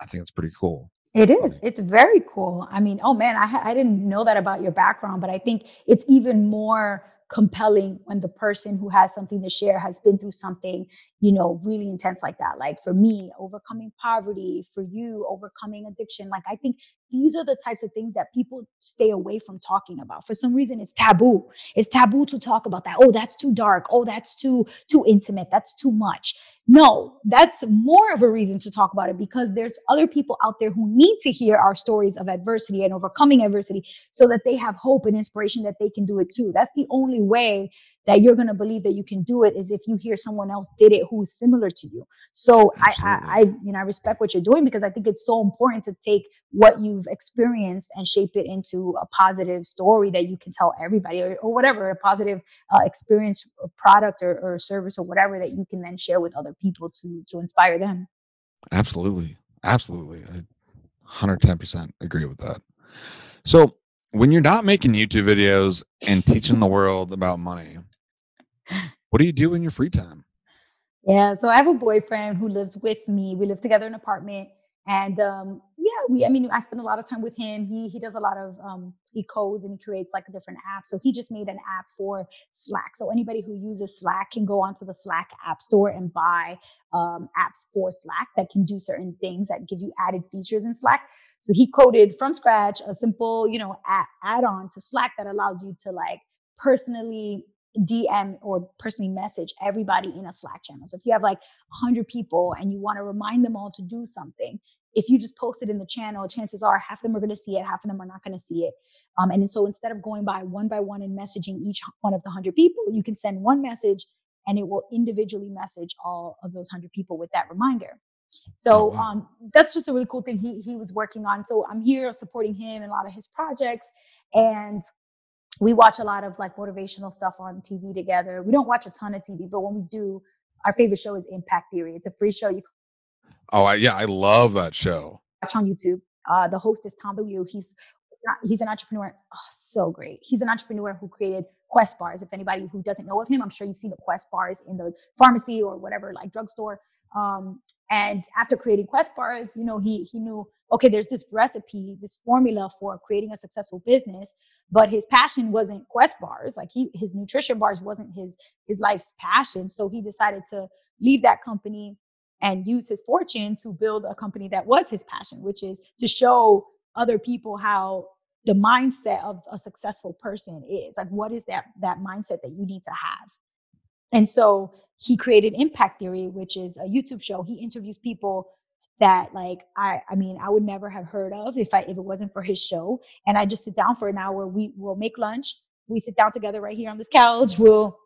I think it's pretty cool. It is. It's very cool. I mean, oh man, I, I didn't know that about your background, but I think it's even more compelling when the person who has something to share has been through something you know really intense like that. Like for me overcoming poverty for you overcoming addiction. Like i think these are the types of things that people stay away from talking about. For some reason it's taboo. It's taboo to talk about that. Oh that's too dark. Oh that's too too intimate. That's too much no, that's more of a reason to talk about it because there's other people out there who need to hear our stories of adversity and overcoming adversity so that they have hope and inspiration that they can do it too. That's the only way that you're going to believe that you can do it is if you hear someone else did it who's similar to you. So I, I, I, you know, I respect what you're doing because I think it's so important to take what you've experienced and shape it into a positive story that you can tell everybody or, or whatever, a positive uh, experience, or product or, or service or whatever that you can then share with other people to, to inspire them. Absolutely. Absolutely. I 110% agree with that. So when you're not making YouTube videos and teaching the world about money, what do you do in your free time? Yeah, so I have a boyfriend who lives with me. We live together in an apartment. And um, yeah, we I mean I spend a lot of time with him. He he does a lot of um, he codes and he creates like different app. So he just made an app for Slack. So anybody who uses Slack can go onto the Slack app store and buy um, apps for Slack that can do certain things that give you added features in Slack. So he coded from scratch a simple, you know, add-on to Slack that allows you to like personally DM or personally message everybody in a Slack channel. So if you have like 100 people and you want to remind them all to do something, if you just post it in the channel, chances are half of them are going to see it, half of them are not going to see it. Um, and so instead of going by one by one and messaging each one of the 100 people, you can send one message and it will individually message all of those 100 people with that reminder. So oh, wow. um, that's just a really cool thing he, he was working on. So I'm here supporting him in a lot of his projects. And we watch a lot of like motivational stuff on TV together. We don't watch a ton of TV, but when we do, our favorite show is Impact Theory. It's a free show. You oh, I, yeah, I love that show. Watch on YouTube. Uh, the host is Tom Bilyeu. He's he's an entrepreneur. Oh, so great. He's an entrepreneur who created Quest bars. If anybody who doesn't know of him, I'm sure you've seen the Quest bars in the pharmacy or whatever, like drugstore. Um, and after creating Quest bars, you know, he he knew okay, there's this recipe, this formula for creating a successful business, but his passion wasn't Quest bars. Like he his nutrition bars wasn't his his life's passion. So he decided to leave that company and use his fortune to build a company that was his passion, which is to show other people how the mindset of a successful person is. Like what is that that mindset that you need to have? And so he created Impact Theory, which is a YouTube show. He interviews people that like I I mean I would never have heard of if I if it wasn't for his show. And I just sit down for an hour. We will make lunch. We sit down together right here on this couch. We'll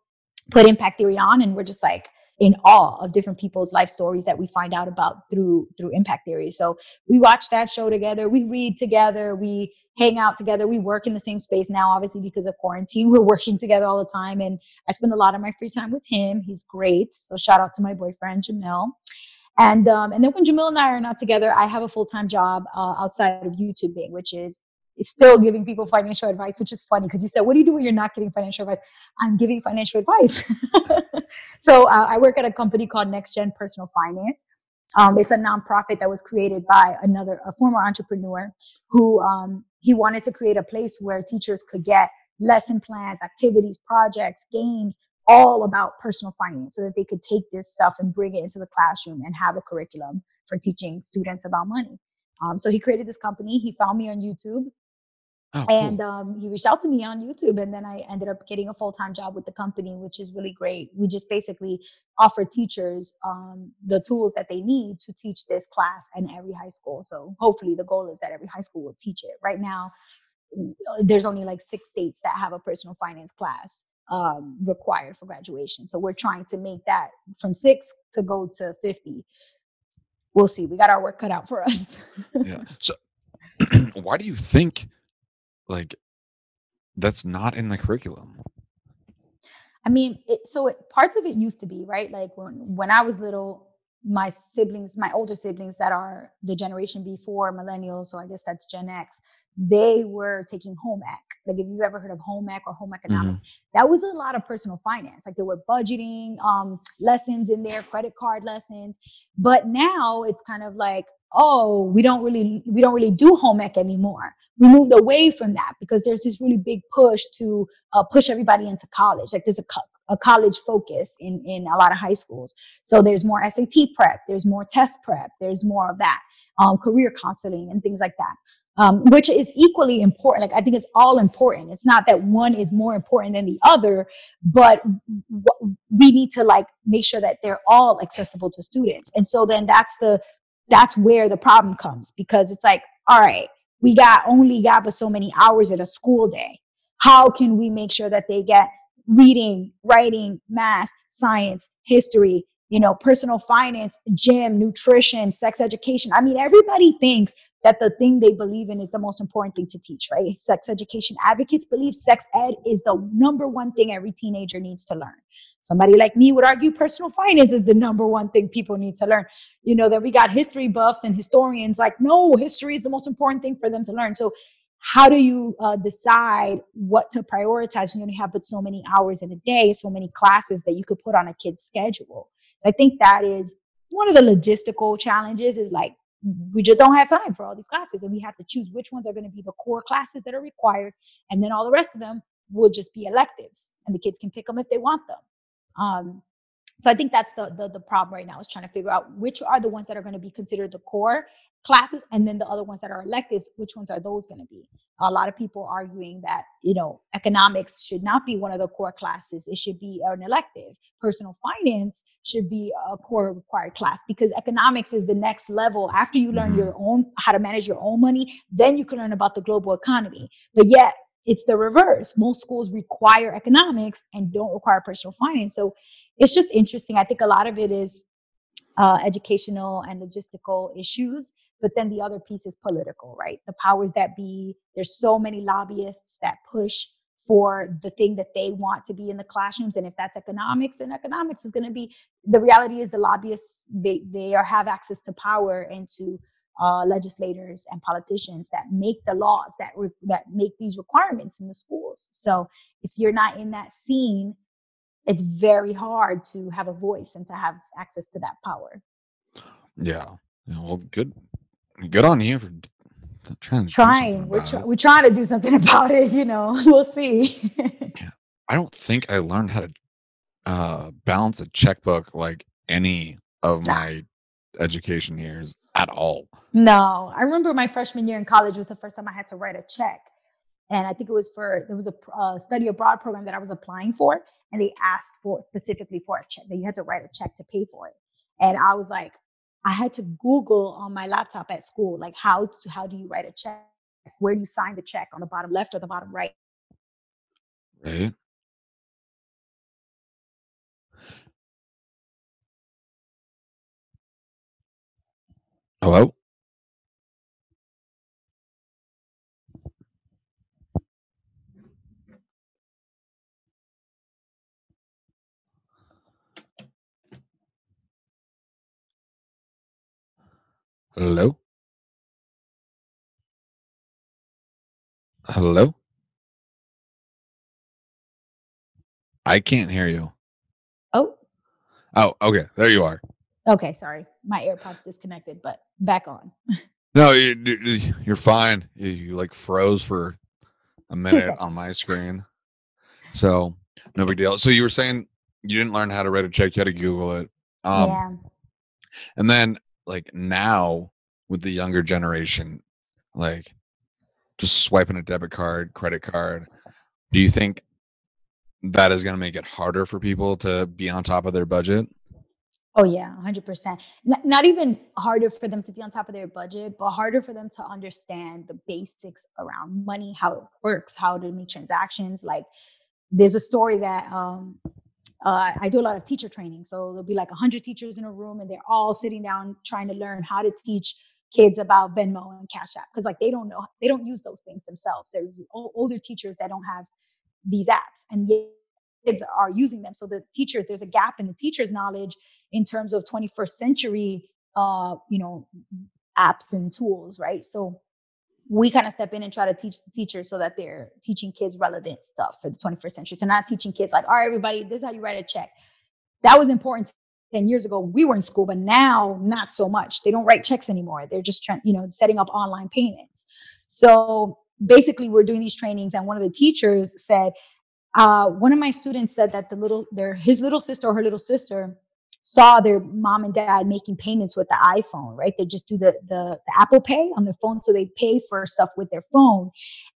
put Impact Theory on, and we're just like in awe of different people's life stories that we find out about through through Impact Theory. So we watch that show together. We read together. We hang out together. We work in the same space now, obviously because of quarantine. We're working together all the time, and I spend a lot of my free time with him. He's great. So shout out to my boyfriend Jamil. And um, and then when Jamil and I are not together, I have a full time job uh, outside of YouTubing, which is still giving people financial advice, which is funny because you said, What do you do when you're not getting financial advice? I'm giving financial advice. so uh, I work at a company called Next Gen Personal Finance. Um, it's a nonprofit that was created by another, a former entrepreneur who um, he wanted to create a place where teachers could get lesson plans, activities, projects, games, all about personal finance so that they could take this stuff and bring it into the classroom and have a curriculum for teaching students about money. Um, so he created this company. He found me on YouTube. Oh, cool. And um, he reached out to me on YouTube, and then I ended up getting a full time job with the company, which is really great. We just basically offer teachers um, the tools that they need to teach this class in every high school. So hopefully, the goal is that every high school will teach it. Right now, there's only like six states that have a personal finance class um, required for graduation. So we're trying to make that from six to go to 50 we'll see. We got our work cut out for us. yeah. So why do you think like that's not in the curriculum? I mean, it, so it, parts of it used to be right. Like when when I was little, my siblings, my older siblings that are the generation before millennials, so I guess that's Gen X, they were taking home ec. Like if you've ever heard of home ec or home economics, mm-hmm. that was a lot of personal finance. Like there were budgeting um, lessons in there, credit card lessons. But now it's kind of like, oh, we don't really we don't really do home ec anymore. We moved away from that because there's this really big push to uh, push everybody into college. Like there's a a college focus in, in a lot of high schools. So there's more SAT prep, there's more test prep, there's more of that, um, career counseling and things like that. Um, which is equally important. Like I think it's all important. It's not that one is more important than the other, but w- we need to like make sure that they're all accessible to students. And so then that's the that's where the problem comes because it's like, all right, we got only got but so many hours in a school day. How can we make sure that they get reading, writing, math, science, history, you know, personal finance, gym, nutrition, sex education. I mean, everybody thinks that the thing they believe in is the most important thing to teach, right? Sex education advocates believe sex ed is the number one thing every teenager needs to learn. Somebody like me would argue personal finance is the number one thing people need to learn. You know, that we got history buffs and historians like, no, history is the most important thing for them to learn. So how do you uh, decide what to prioritize when you only have but so many hours in a day, so many classes that you could put on a kid's schedule? So I think that is one of the logistical challenges is like we just don't have time for all these classes and we have to choose which ones are going to be the core classes that are required and then all the rest of them will just be electives and the kids can pick them if they want them um, so I think that's the, the, the problem right now is trying to figure out which are the ones that are going to be considered the core classes, and then the other ones that are electives. Which ones are those going to be? A lot of people arguing that you know economics should not be one of the core classes; it should be an elective. Personal finance should be a core required class because economics is the next level. After you learn mm-hmm. your own how to manage your own money, then you can learn about the global economy. But yet it's the reverse. Most schools require economics and don't require personal finance. So it's just interesting. I think a lot of it is uh, educational and logistical issues, but then the other piece is political, right? The powers that be. There's so many lobbyists that push for the thing that they want to be in the classrooms and if that's economics then economics is going to be the reality is the lobbyists they they are have access to power and to uh, legislators and politicians that make the laws that re- that make these requirements in the schools. So if you're not in that scene, it's very hard to have a voice and to have access to that power. Yeah. yeah well, good. Good on you for trying. trying. We're tr- we're trying to do something about it. You know, we'll see. yeah. I don't think I learned how to uh, balance a checkbook like any of my education years at all. No, I remember my freshman year in college was the first time I had to write a check. And I think it was for, there was a uh, study abroad program that I was applying for. And they asked for specifically for a check that you had to write a check to pay for it. And I was like, I had to Google on my laptop at school, like how to, how do you write a check? Where do you sign the check on the bottom left or the bottom right? Right. Hello? Hello? Hello? I can't hear you. Oh, Oh, okay. There you are. Okay. Sorry. My AirPods disconnected, but back on. No, you, you're fine. You, you like froze for a minute on my screen. So, no big deal. So, you were saying you didn't learn how to write a check, you had to Google it. Um, yeah. And then, like, now with the younger generation, like, just swiping a debit card, credit card, do you think that is going to make it harder for people to be on top of their budget? Oh yeah, hundred percent. Not even harder for them to be on top of their budget, but harder for them to understand the basics around money, how it works, how to make transactions. Like, there's a story that um, uh, I do a lot of teacher training, so there'll be like hundred teachers in a room, and they're all sitting down trying to learn how to teach kids about Venmo and Cash App because like they don't know, they don't use those things themselves. They're older teachers that don't have these apps, and yet kids are using them. So the teachers, there's a gap in the teachers' knowledge in terms of 21st century uh you know apps and tools right? So we kind of step in and try to teach the teachers so that they're teaching kids relevant stuff for the 21st century. So not teaching kids like all right everybody this is how you write a check. That was important 10 years ago. We were in school but now not so much. They don't write checks anymore. They're just trying you know setting up online payments. So basically we're doing these trainings and one of the teachers said uh, one of my students said that the little their his little sister or her little sister saw their mom and dad making payments with the iPhone, right? They just do the, the the Apple Pay on their phone, so they pay for stuff with their phone.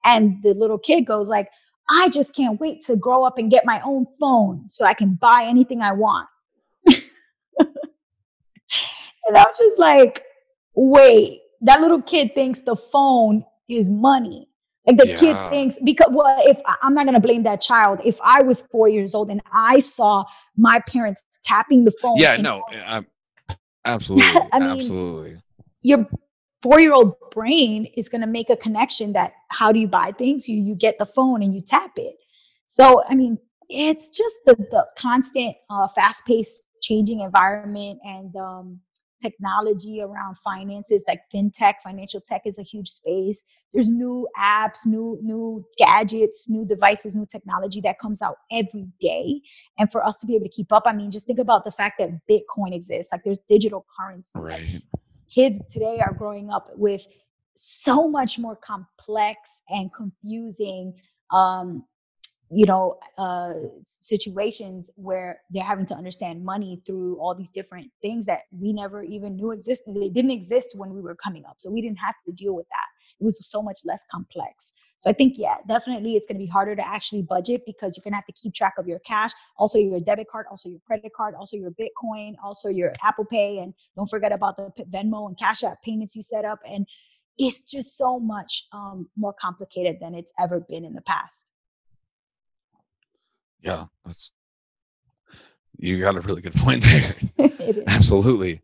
And the little kid goes like, "I just can't wait to grow up and get my own phone so I can buy anything I want." and I'm just like, "Wait, that little kid thinks the phone is money." Like the kid thinks because well, if I'm not gonna blame that child. If I was four years old and I saw my parents tapping the phone, Yeah, no, I, absolutely. I mean, absolutely. your four-year-old brain is gonna make a connection that how do you buy things? You you get the phone and you tap it. So I mean, it's just the the constant, uh, fast-paced, changing environment and um, technology around finances, like fintech, financial tech is a huge space. There's new apps, new new gadgets, new devices, new technology that comes out every day. And for us to be able to keep up, I mean, just think about the fact that Bitcoin exists. Like there's digital currency. Like, Right. kids today are growing up with so much more complex and confusing um you know uh situations where they're having to understand money through all these different things that we never even knew existed they didn't exist when we were coming up. So we didn't have to deal with that. It was so much less complex. So i think yeah definitely it's going to be harder to actually budget because you're going to have to keep track of your cash also your debit card also your credit card also your bitcoin also your apple pay and don't forget about the venmo and cash app payments you set up and it's just so much um, more complicated than it's ever been in the past Yeah, that's you got a really good point there. Absolutely.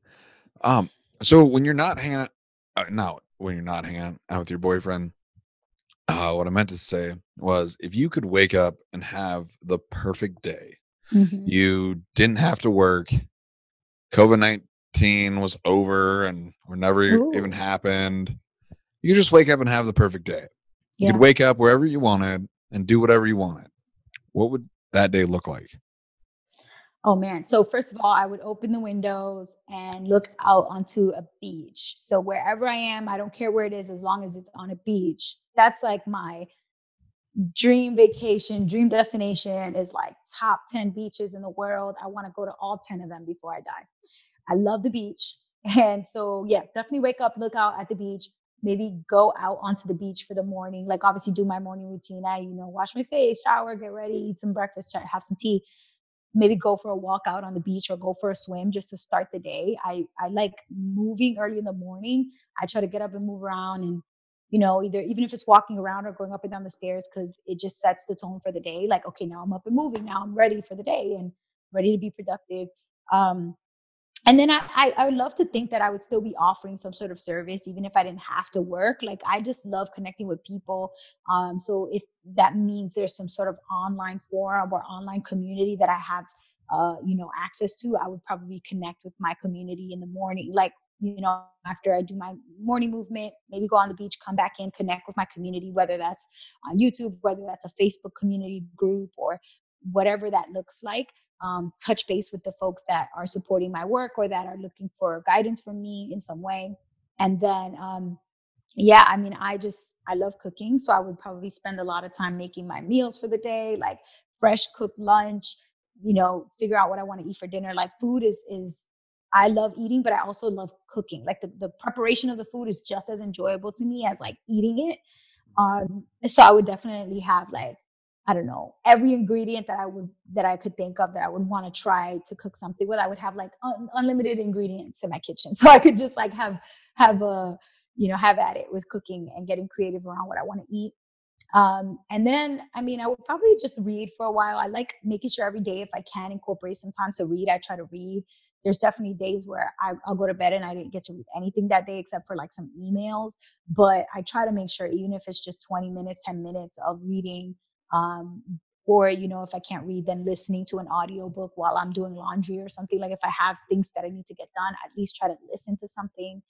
Um, so when you're not hanging out, uh, no, when you're not hanging out with your boyfriend, uh, what I meant to say was if you could wake up and have the perfect day, Mhm. you didn't have to work, COVID 19 was over and or never even happened. You just wake up and have the perfect day. You Yeah. could wake up wherever you wanted and do whatever you wanted. What would that day look like? Oh man. So first of all, I would open the windows and look out onto a beach. So wherever I am, I don't care where it is as long as it's on a beach. That's like my dream vacation, dream destination is like top 10 beaches in the world. I want to go to all 10 of them before I die. I love the beach. And so yeah, definitely wake up, look out at the beach, maybe go out onto the beach for the morning. Like obviously do my morning routine. I, you know, wash my face, shower, get ready, eat some breakfast, have some tea maybe go for a walk out on the beach or go for a swim just to start the day. I I like moving early in the morning. I try to get up and move around and you know, either even if it's walking around or going up and down the stairs cuz it just sets the tone for the day. Like okay, now I'm up and moving. Now I'm ready for the day and ready to be productive. Um and then I, I I would love to think that I would still be offering some sort of service even if I didn't have to work. Like I just love connecting with people. Um, so if that means there's some sort of online forum or online community that I have uh, you know, access to, I would probably connect with my community in the morning, like you know, after I do my morning movement, maybe go on the beach, come back in, connect with my community, whether that's on YouTube, whether that's a Facebook community group or whatever that looks like. Um, touch base with the folks that are supporting my work or that are looking for guidance from me in some way. And then, um, yeah, I mean, I just, I love cooking. So I would probably spend a lot of time making my meals for the day, like fresh cooked lunch, you know, figure out what I want to eat for dinner. Like food is, is I love eating, but I also love cooking. Like the, the preparation of the food is just as enjoyable to me as like eating it. Um, so I would definitely have like, I don't know, every ingredient that I would that I could think of that I would want to try to cook something with. I would have like un- unlimited ingredients in my kitchen, so I could just like have have a you know have at it with cooking and getting creative around what I want to eat. Um, and then, I mean, I would probably just read for a while. I like making sure every day, if I can incorporate some time to read, I try to read there's definitely days where I, will go to bed and I didn't get to read anything that day except for like some emails. But I try to make sure, even if it's just 20 minutes, 10 minutes of reading, um, or you know, if I can't read, then listening to an audiobook while I'm doing laundry or something. Like if I have things that I need to get done, at least try to listen to something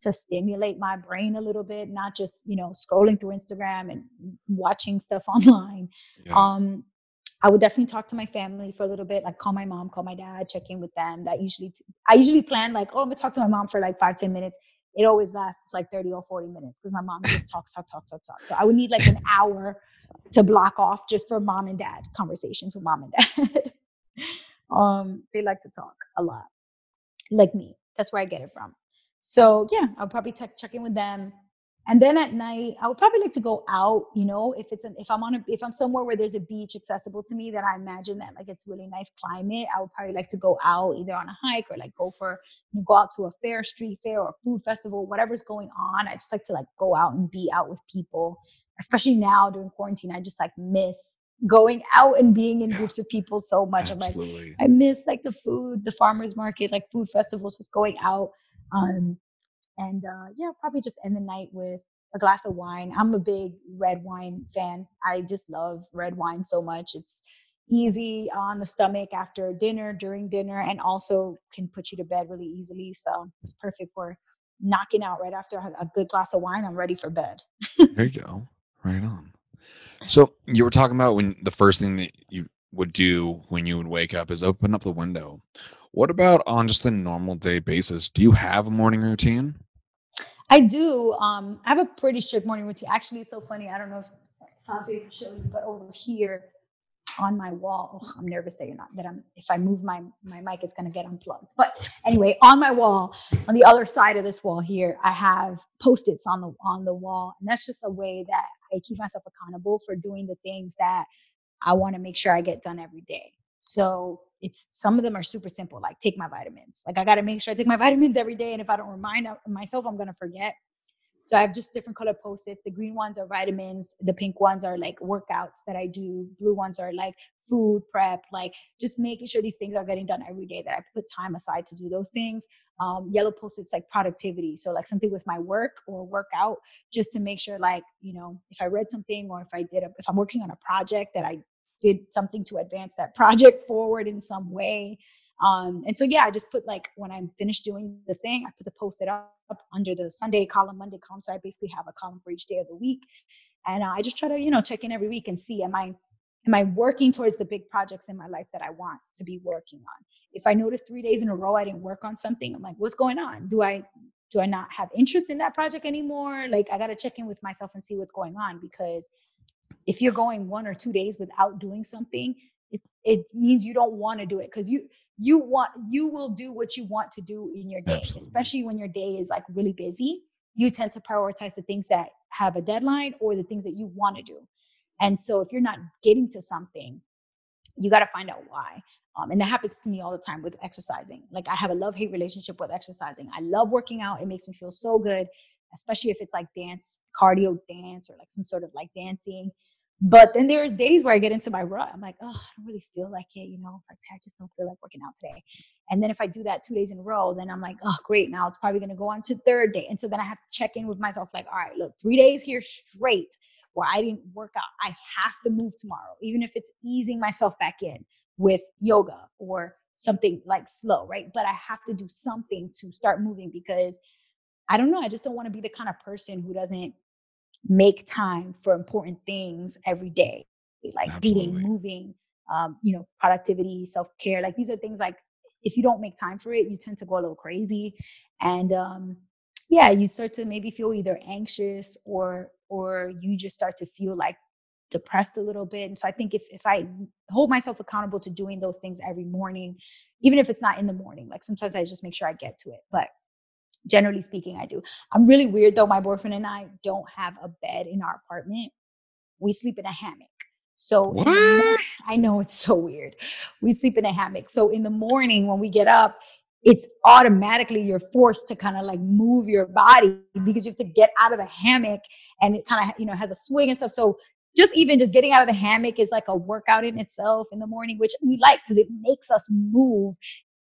to stimulate my brain a little bit, not just you know scrolling through Instagram and watching stuff online. Yeah. Um, I would definitely talk to my family for a little bit, like call my mom, call my dad, check in with them. That usually, t- I usually plan like, oh, I'm gonna talk to my mom for like five, ten minutes. It always lasts like 30 or 40 minutes because my mom just talks, talk, talk, talk, talk. So I would need like an hour to block off just for mom and dad conversations with mom and dad. um, they like to talk a lot, like me. That's where I get it from. So yeah, I'll probably check check in with them and then at night i would probably like to go out you know if it's an if i'm on a if i'm somewhere where there's a beach accessible to me that i imagine that like it's really nice climate. I would probably like to go out either on a hike or like go for you know, go out to a fair street fair or food festival whatever's going on. I just like to like go out and be out with people especially now during quarantine i just like miss going out and being in groups of people so much. Absolutely. i'm like i miss like the food the farmers market like food festivals just going out um and uh, yeah, probably just end the night with a glass of wine. I'm a big red wine fan. I just love red wine so much. It's easy on the stomach after dinner, during dinner, and also can put you to bed really easily. So it's perfect for knocking out right after a good glass of wine. I'm ready for bed. there you go. Right on. So you were talking about when the first thing that you would do when you would wake up is open up the window. What about on just a normal day basis? Do you have a morning routine? I do. Um, I have a pretty strict morning routine. Actually, it's so funny. I don't know if Fabio can show you, but over here on my wall, oh, I'm nervous that you're not that I'm. If I move my my mic, it's gonna get unplugged. But anyway, on my wall, on the other side of this wall here, I have post-its on the on the wall, and that's just a way that I keep myself accountable for doing the things that I want to make sure I get done every day. So it's some of them are super simple, like take my vitamins. Like I got to make sure I take my vitamins every day. And if I don't remind myself, I'm going to forget. So I have just different color post-its. The green ones are vitamins. The pink ones are like workouts that I do. Blue ones are like food prep, like just making sure these things are getting done every day that I put time aside to do those things. Um, yellow post-its like productivity. So like something with my work or workout, just to make sure like, you know, if I read something or if I did, a, if I'm working on a project that I did something to advance that project forward in some way. Um, and so, yeah, I just put like when I'm finished doing the thing, I put the post it up under the Sunday column, Monday column. So I basically have a column for each day of the week. And uh, I just try to, you know, check in every week and see, am I, am I working towards the big projects in my life that I want to be working on? If I notice three days in a row I didn't work on something, I'm like, what's going on? Do I, do I not have interest in that project anymore? Like I got to check in with myself and see what's going on because if you're going one or two days without doing something it, it means you don't want to do it because you you want you will do what you want to do in your day Absolutely. especially when your day is like really busy you tend to prioritize the things that have a deadline or the things that you want to do and so if you're not getting to something you got to find out why um, and that happens to me all the time with exercising like i have a love hate relationship with exercising i love working out it makes me feel so good especially if it's like dance cardio dance or like some sort of like dancing but then there's days where I get into my rut. I'm like, oh, I don't really feel like it. You know, it's like, I just don't feel like working out today. And then if I do that two days in a row, then I'm like, oh, great. Now it's probably going to go on to third day. And so then I have to check in with myself like, all right, look, three days here straight where I didn't work out. I have to move tomorrow, even if it's easing myself back in. with yoga or something like slow, right? But I have to do something to start moving because I don't know. I just don't want to be the kind of person who doesn't make time for important things every day, like Absolutely. eating, moving, um, you know, productivity, self care. Like these are things like if you don't make time for it, you tend to go a little crazy, and um, yeah, you start to maybe feel either anxious or or you just start to feel like depressed a little bit. And so I think if if I hold myself accountable to doing those things every morning, even if it's not in the morning, like sometimes I just make sure I get to it. But generally speaking, I do. I'm really weird though. My boyfriend and I don't have a bed in our apartment. We sleep in a hammock. So? I know it's so weird. We sleep in a hammock. So in the morning when we get up, it's automatically you're forced to kind of like move your body because you have to get out of the hammock and it kind of you know has a swing and stuff. So just even just getting out of the hammock is like a workout in itself in the morning, which we like because it makes us move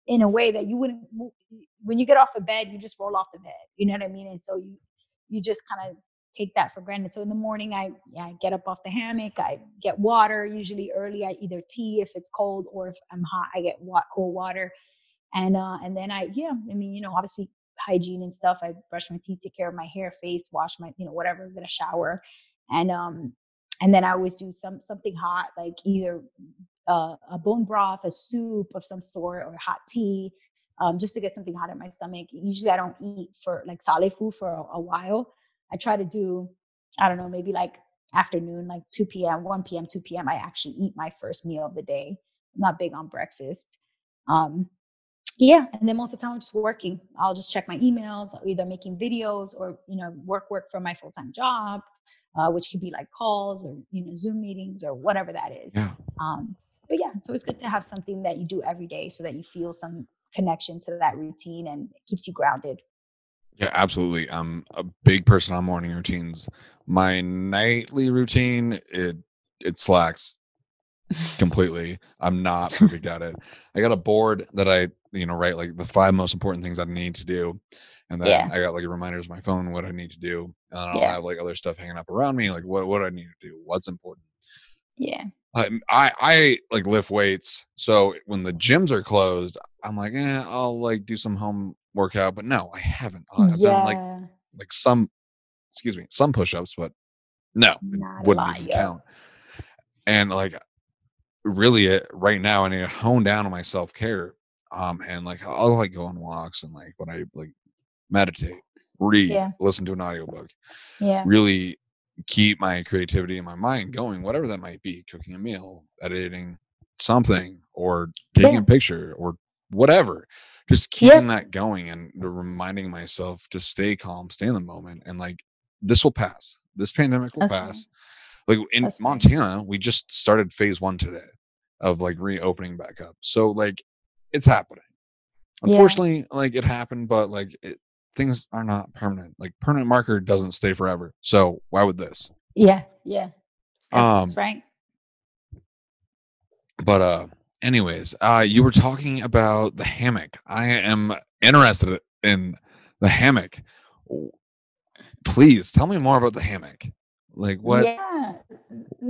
in a way that you wouldn't move. When you get off the bed, you just roll off the bed. You know what I mean? And so you you just kind of take that for granted. So in the morning, I yeah, I get up off the hammock, I get water. Usually early, I either tea if it's cold or if I'm hot, I get wa- cold water. And uh and then I yeah, I mean you know obviously hygiene and stuff. I brush my teeth, take care of my hair, face, wash my you know whatever, get a shower, and um and then I always do some something hot like either uh, a bone broth, a soup of some sort, or hot tea, um, just to get something hot in my stomach. Usually, I don't eat for like solid food for a, a while. I try to do, I don't know, maybe like afternoon, like 2 p.m., 1 p.m., 2 p.m. I actually eat my first meal of the day. I'm not big on breakfast. Um, yeah, and then most of the time I'm just working. I'll just check my emails, either making videos or you know work work for my full time job, uh, which could be like calls or you know Zoom meetings or whatever that is. Yeah. Um, but yeah, it's always good to have something that you do every day so that you feel some connection to that routine and it keeps you grounded. Yeah, absolutely. I'm a big person on morning routines. My nightly routine, it it slacks completely. I'm not perfect at it. I got a board that I, you know, write like the five most important things I need to do. And then Yeah. I got like reminders on my phone what I need to do. And I'll Yeah. have like other stuff hanging up around me, like what what I need to do, what's important. Yeah. I, I I like lift weights. So when the gyms are closed, I'm like, eh, I'll like do some home workout. But no, I haven't. I- I've done like yeah. like some excuse me, some push-ups, but no, Not wouldn't even count. And like really it right now I need to hone down on my self-care. Um and like I'll like go on walks and like when I like meditate, read, Yeah. listen to an audiobook, Yeah. really keep my creativity and my mind going, whatever that might be, cooking a meal, editing something, or taking Yeah. a picture, or whatever. Just Yeah. keeping that going and reminding myself to stay calm, stay in the moment, and like this will pass. This pandemic will That's pass. Like in That's. Montana, we just started phase one today of like reopening back up. So like it's happening. Yeah. Unfortunately, like it happened, but like it, things are not permanent. Like permanent marker doesn't stay forever. So why would this? Yeah. Yeah. That's, Um, that's right. But uh anyways, uh you were talking about the hammock. I am interested in the hammock. Please tell me more about the hammock. Like what Yeah.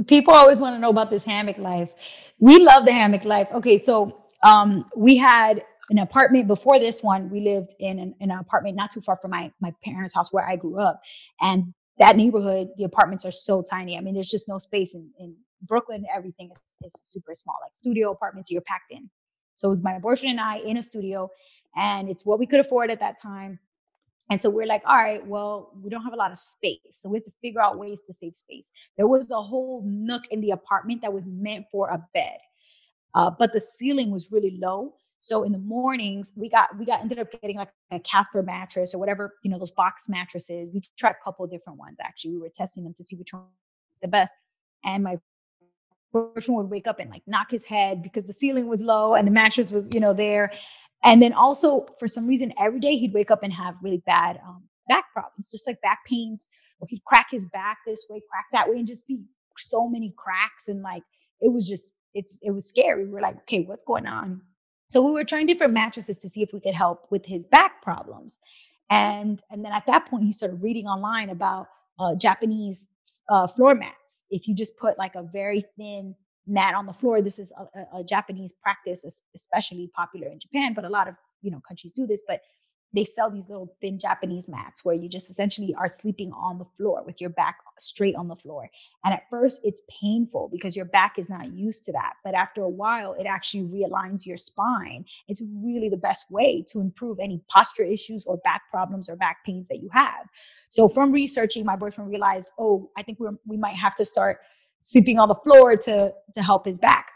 People always want to know about this hammock life. We love the hammock life. Okay, so um we had an apartment before this one. We lived in an, in an apartment not too far from my my parents' house where I grew up. And that neighborhood, the apartments are so tiny. I mean, there's just no space in, in Brooklyn. Everything is, is super small, like studio apartments, you're packed in. So it was my boyfriend and I in a studio, and it's what we could afford at that time. And so we're like, all right, well, we don't have a lot of space. So we have to figure out ways to save space. There was a whole nook in the apartment that was meant for a bed. Uh, but the ceiling was really low. So in the mornings, we got we got ended up getting like a Casper mattress or whatever, you know, those box mattresses. We tried a couple different ones actually. We were testing them to see which one the best. And my boyfriend would wake up and like knock his head because the ceiling was low and the mattress was, you know, there. And then also for some reason, every day he'd wake up and have really bad um, back problems, just like back pains, or he'd crack his back this way, crack that way, and just be so many cracks. And like it was just, it's it was scary. we're like, okay, what's going on? So we were trying different mattresses to see if we could help with his back problems. And and then at that point, he started reading online about uh, Japanese uh, floor mats. If you just put like a very thin mat on the floor. This is a, a, a Japanese practice, especially popular in Japan, but a lot of you know countries do this. But they sell these little thin Japanese mats where you just essentially are sleeping on the floor with your back straight on the floor. And at first, it's painful because your back is not used to that. But after a while, it actually realigns your spine. It's really the best way to improve any posture issues or back problems or back pains that you have. So, from researching, my boyfriend realized, oh, I think we we might have to start sleeping on the floor to, to help his back.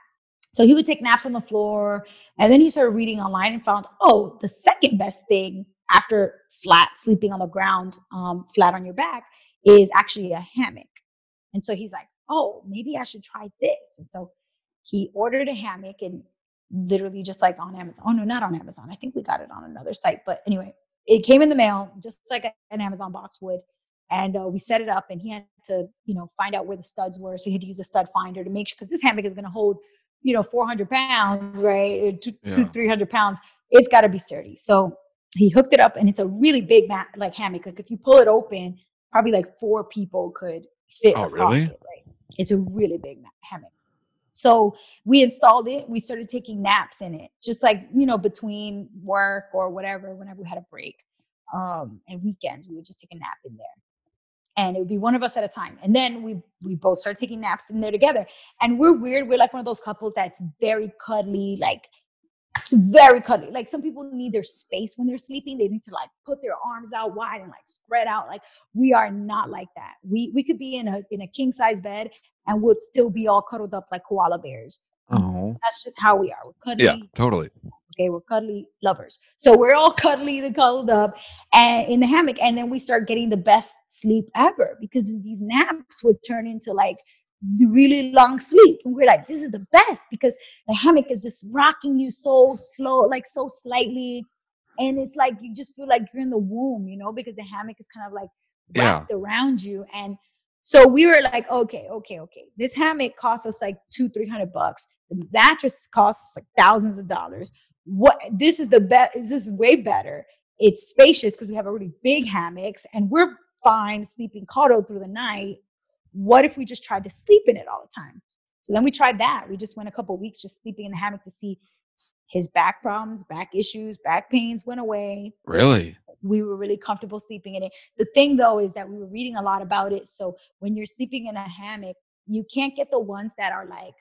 So he would take naps on the floor. And then he started reading online and found, oh, the second best thing after flat sleeping on the ground, um, flat on your back, is actually a hammock. And so he's like, oh, maybe I should try this. And so he ordered a hammock and literally just like on Amazon. Oh, no, not on Amazon. I think we got it on another site. But anyway, it came in the mail just like an Amazon box would. And uh, we set it up and he had to, you know, find out where the studs were. So he had to use a stud finder to make sure, because this hammock is going to hold you know 400 pounds right? Uh, two, yeah. two 300 pounds it's got to be sturdy. So he hooked it up and it's a really big mat like hammock. Like if you pull it open probably like four people could fit oh, across really? it right? It's a really big mat, hammock. So we installed it. We started taking naps in it just like you know between work or whatever whenever we had a break um and weekends we would just take a nap in there and it would be one of us at a time. And then we we both start taking naps in there together. And we're weird. We're like one of those couples that's very cuddly, like it's very cuddly. Like some people need their space when they're sleeping. They need to like put their arms out wide and like spread out. Like we are not like that. We we could be in a in a king size bed and we'll still be all cuddled up like koala bears. Oh. That's just how we are. We're cuddly. Yeah, totally. Okay, we're cuddly lovers. So we're all cuddly and cuddled up and in the hammock. And then we start getting the best sleep ever because these naps would turn into like really long sleep. And we're like, this is the best because the hammock is just rocking you so slow, like so slightly. And it's like you just feel like you're in the womb, you know, because the hammock is kind of like wrapped yeah. around you. And so we were like, okay, okay, okay. This hammock costs us like two, three hundred bucks. The mattress costs like thousands of dollars what this is the best this is way better it's spacious because we have a really big hammocks and we're fine sleeping cuddled through the night what if we just tried to sleep in it all the time so then we tried that we just went a couple weeks just sleeping in the hammock to see his back problems back issues back pains went away really we were really comfortable sleeping in it the thing though is that we were reading a lot about it so when you're sleeping in a hammock you can't get the ones that are like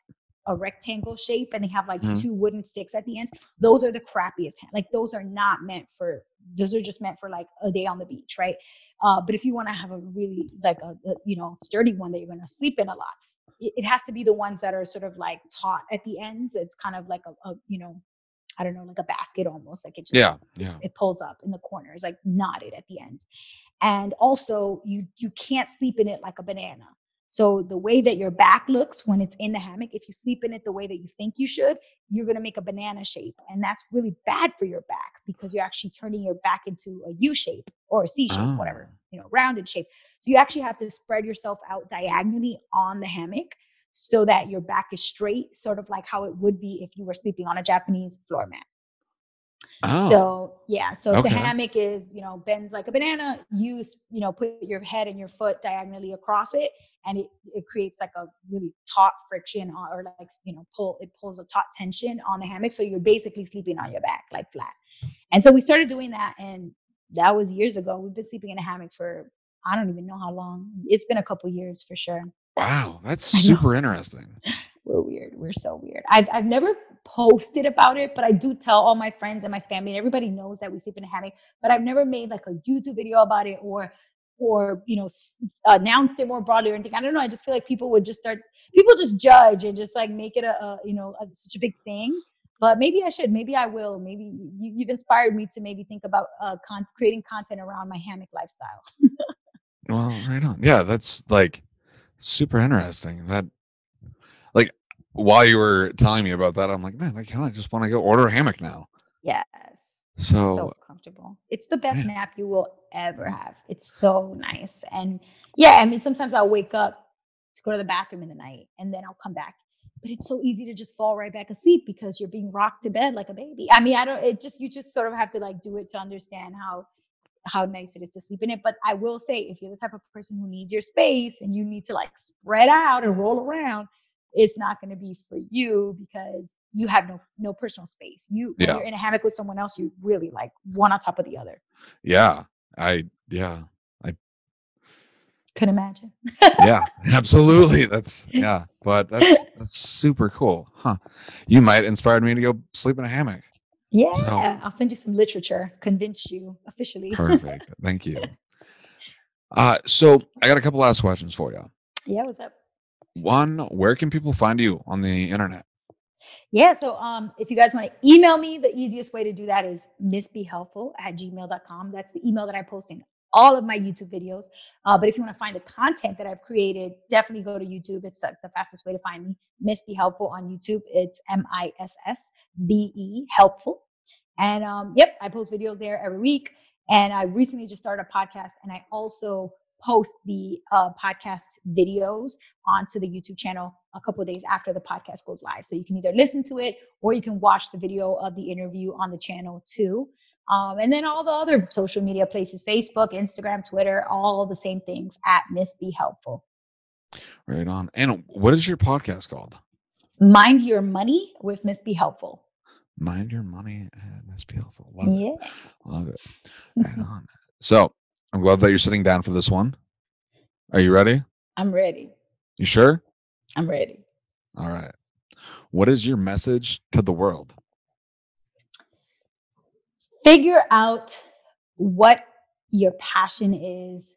a rectangle shape and they have like mm-hmm. two wooden sticks at the end. Those are the crappiest. Like those are not meant for. Those are just meant for like a day on the beach, right? Uh, but if you want to have a really like a, a, you know sturdy one that you're going to sleep in a lot, it, it, has to be the ones that are sort of like taut at the ends. It's kind of like a, a you know I don't know, like a basket almost. Like it just yeah, yeah. It pulls up in the corners, like knotted at the ends. And also you you can't sleep in it like a banana. So the way that your back looks when it's in the hammock, if you sleep in it the way that you think you should, you're going to make a banana shape. And that's really bad for your back because you're actually turning your back into a U shape or a C shape, oh. whatever, ah. you know, rounded shape. So you actually have to spread yourself out diagonally on the hammock so that your back is straight, sort of like how it would be if you were sleeping on a Japanese floor mat. Oh. So yeah, so okay. the hammock is, you know, bends like a banana. Use, you know, put your head and your foot diagonally across it, and it, it creates like a really taut friction on, or like you know, pull it pulls a taut tension on the hammock. So you're basically sleeping on your back, like flat. And so we started doing that, and that was years ago. We've been sleeping in a hammock for I don't even know how long. It's been a couple years for sure. Wow, that's super interesting. We're weird. We're so weird. I've I've never posted about it, but I do tell all my friends and my family, and everybody knows that we sleep in a hammock. But I've never made like a YouTube video about it or or you know announced it more broadly or anything. I don't know. I just feel like people would just start people just judge and just like make it a, a you know a, such a big thing. But maybe I should. Maybe I will. Maybe you, have inspired me to maybe think about uh, con- creating content around my hammock lifestyle. well, right on. Yeah, that's like super interesting. That like while you were telling me about that, I'm like, man, I kind of just want to go order a hammock now. Yes. So, so comfortable. It's the best man. nap you will ever mm. have. It's so nice. And yeah, I mean, sometimes I'll wake up to go to the bathroom in the night and then I'll come back. But it's so easy to just fall right back asleep because you're being rocked to bed like a baby. I mean, I don't, it just, you just sort of have to like do it to understand how how nice it is to sleep in it. But I will say, if you're the type of person who needs your space and you need to like spread out and roll around, it's not going to be for you because you have no no personal space. You when Yeah. you're in a hammock with someone else, you really like one on top of the other. Yeah. I yeah. I could imagine. Yeah. absolutely. That's yeah. But that's that's super cool. Huh. You might inspire me to go sleep in a hammock. Yeah, I'll send you some literature. Convince you officially. Perfect. Thank you. Uh so I got a couple last questions for you. yeah, what's up? One, where can people find you on the internet? Yeah, so um, if you guys want to email me, the easiest way to do that is missbehelpful at gmail.com. That's the email that I post in all of my YouTube videos. Uh, but if you want to find the content that I've created, definitely go to YouTube. It's uh, the fastest way to find me. Miss Be Helpful on YouTube. It's M I S S B E Helpful. And um, yep, I post videos there every week. And I recently just started a podcast, and I also post the uh, podcast videos onto the YouTube channel a couple of days after the podcast goes live. So you can either listen to it or you can watch the video of the interview on the channel too. Um, and then all the other social media places Facebook, Instagram, Twitter, all the same things at Miss Be Helpful. Right on. And what is your podcast called? Mind Your Money with Miss Be Helpful. Mind your money and Miss be helpful. Love it. Yeah. Love it. Right on. So I'm glad that you're sitting down for this one. Are you ready? I'm ready. You sure? I'm ready. All right. What is your message to the world? Figure out what your passion is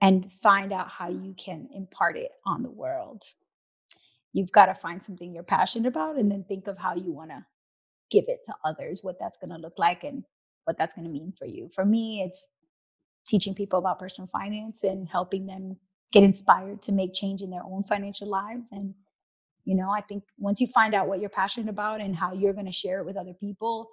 and find out how you can impart it on the world. You've got to find something you're passionate about and then think of how you want to give it to others, what that's going to look like and what that's going to mean for you. For me, it's teaching people about personal finance and helping them get inspired to make change in their own financial lives. And, you know, I think once you find out what you're passionate about and how you're going to share it with other people,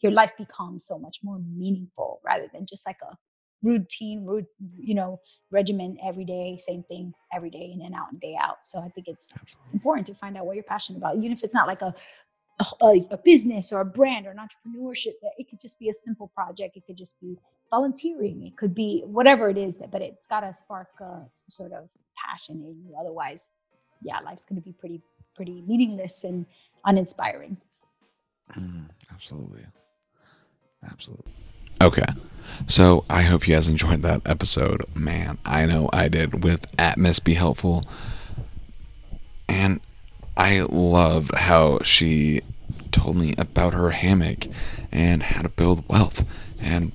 your life becomes so much more meaningful rather than just like a routine, root, you know, regimen every day, same thing every day, in and out and day out. So I think it's Absolutely. important to find out what you're passionate about, even if it's not like a a, a business or a brand or an entrepreneurship. It could just be a simple project. It could just be volunteering. It could be whatever it is, but it's got to spark uh, some sort of passion in you. Otherwise, yeah, life's going to be pretty pretty meaningless and uninspiring. Mm, absolutely. Absolutely. Okay. So I hope you guys enjoyed that episode. Man, I know I did with at Miss Be Helpful. And I loved how she told me about her hammock and how to build wealth and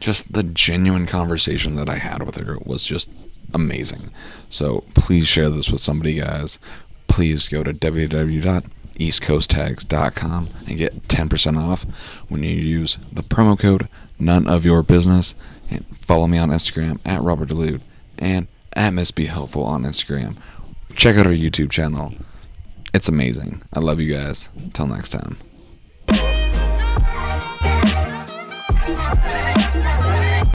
just the genuine conversation that I had with her was just amazing. So please share this with somebody, guys. Please go to www.eastcoasttags.com and get 10% off when you use the promo code none of your business and follow me on Instagram at Robert Delude and at Miss Be Helpful on Instagram. Check out our YouTube channel. It's amazing. I love you guys. Until next time.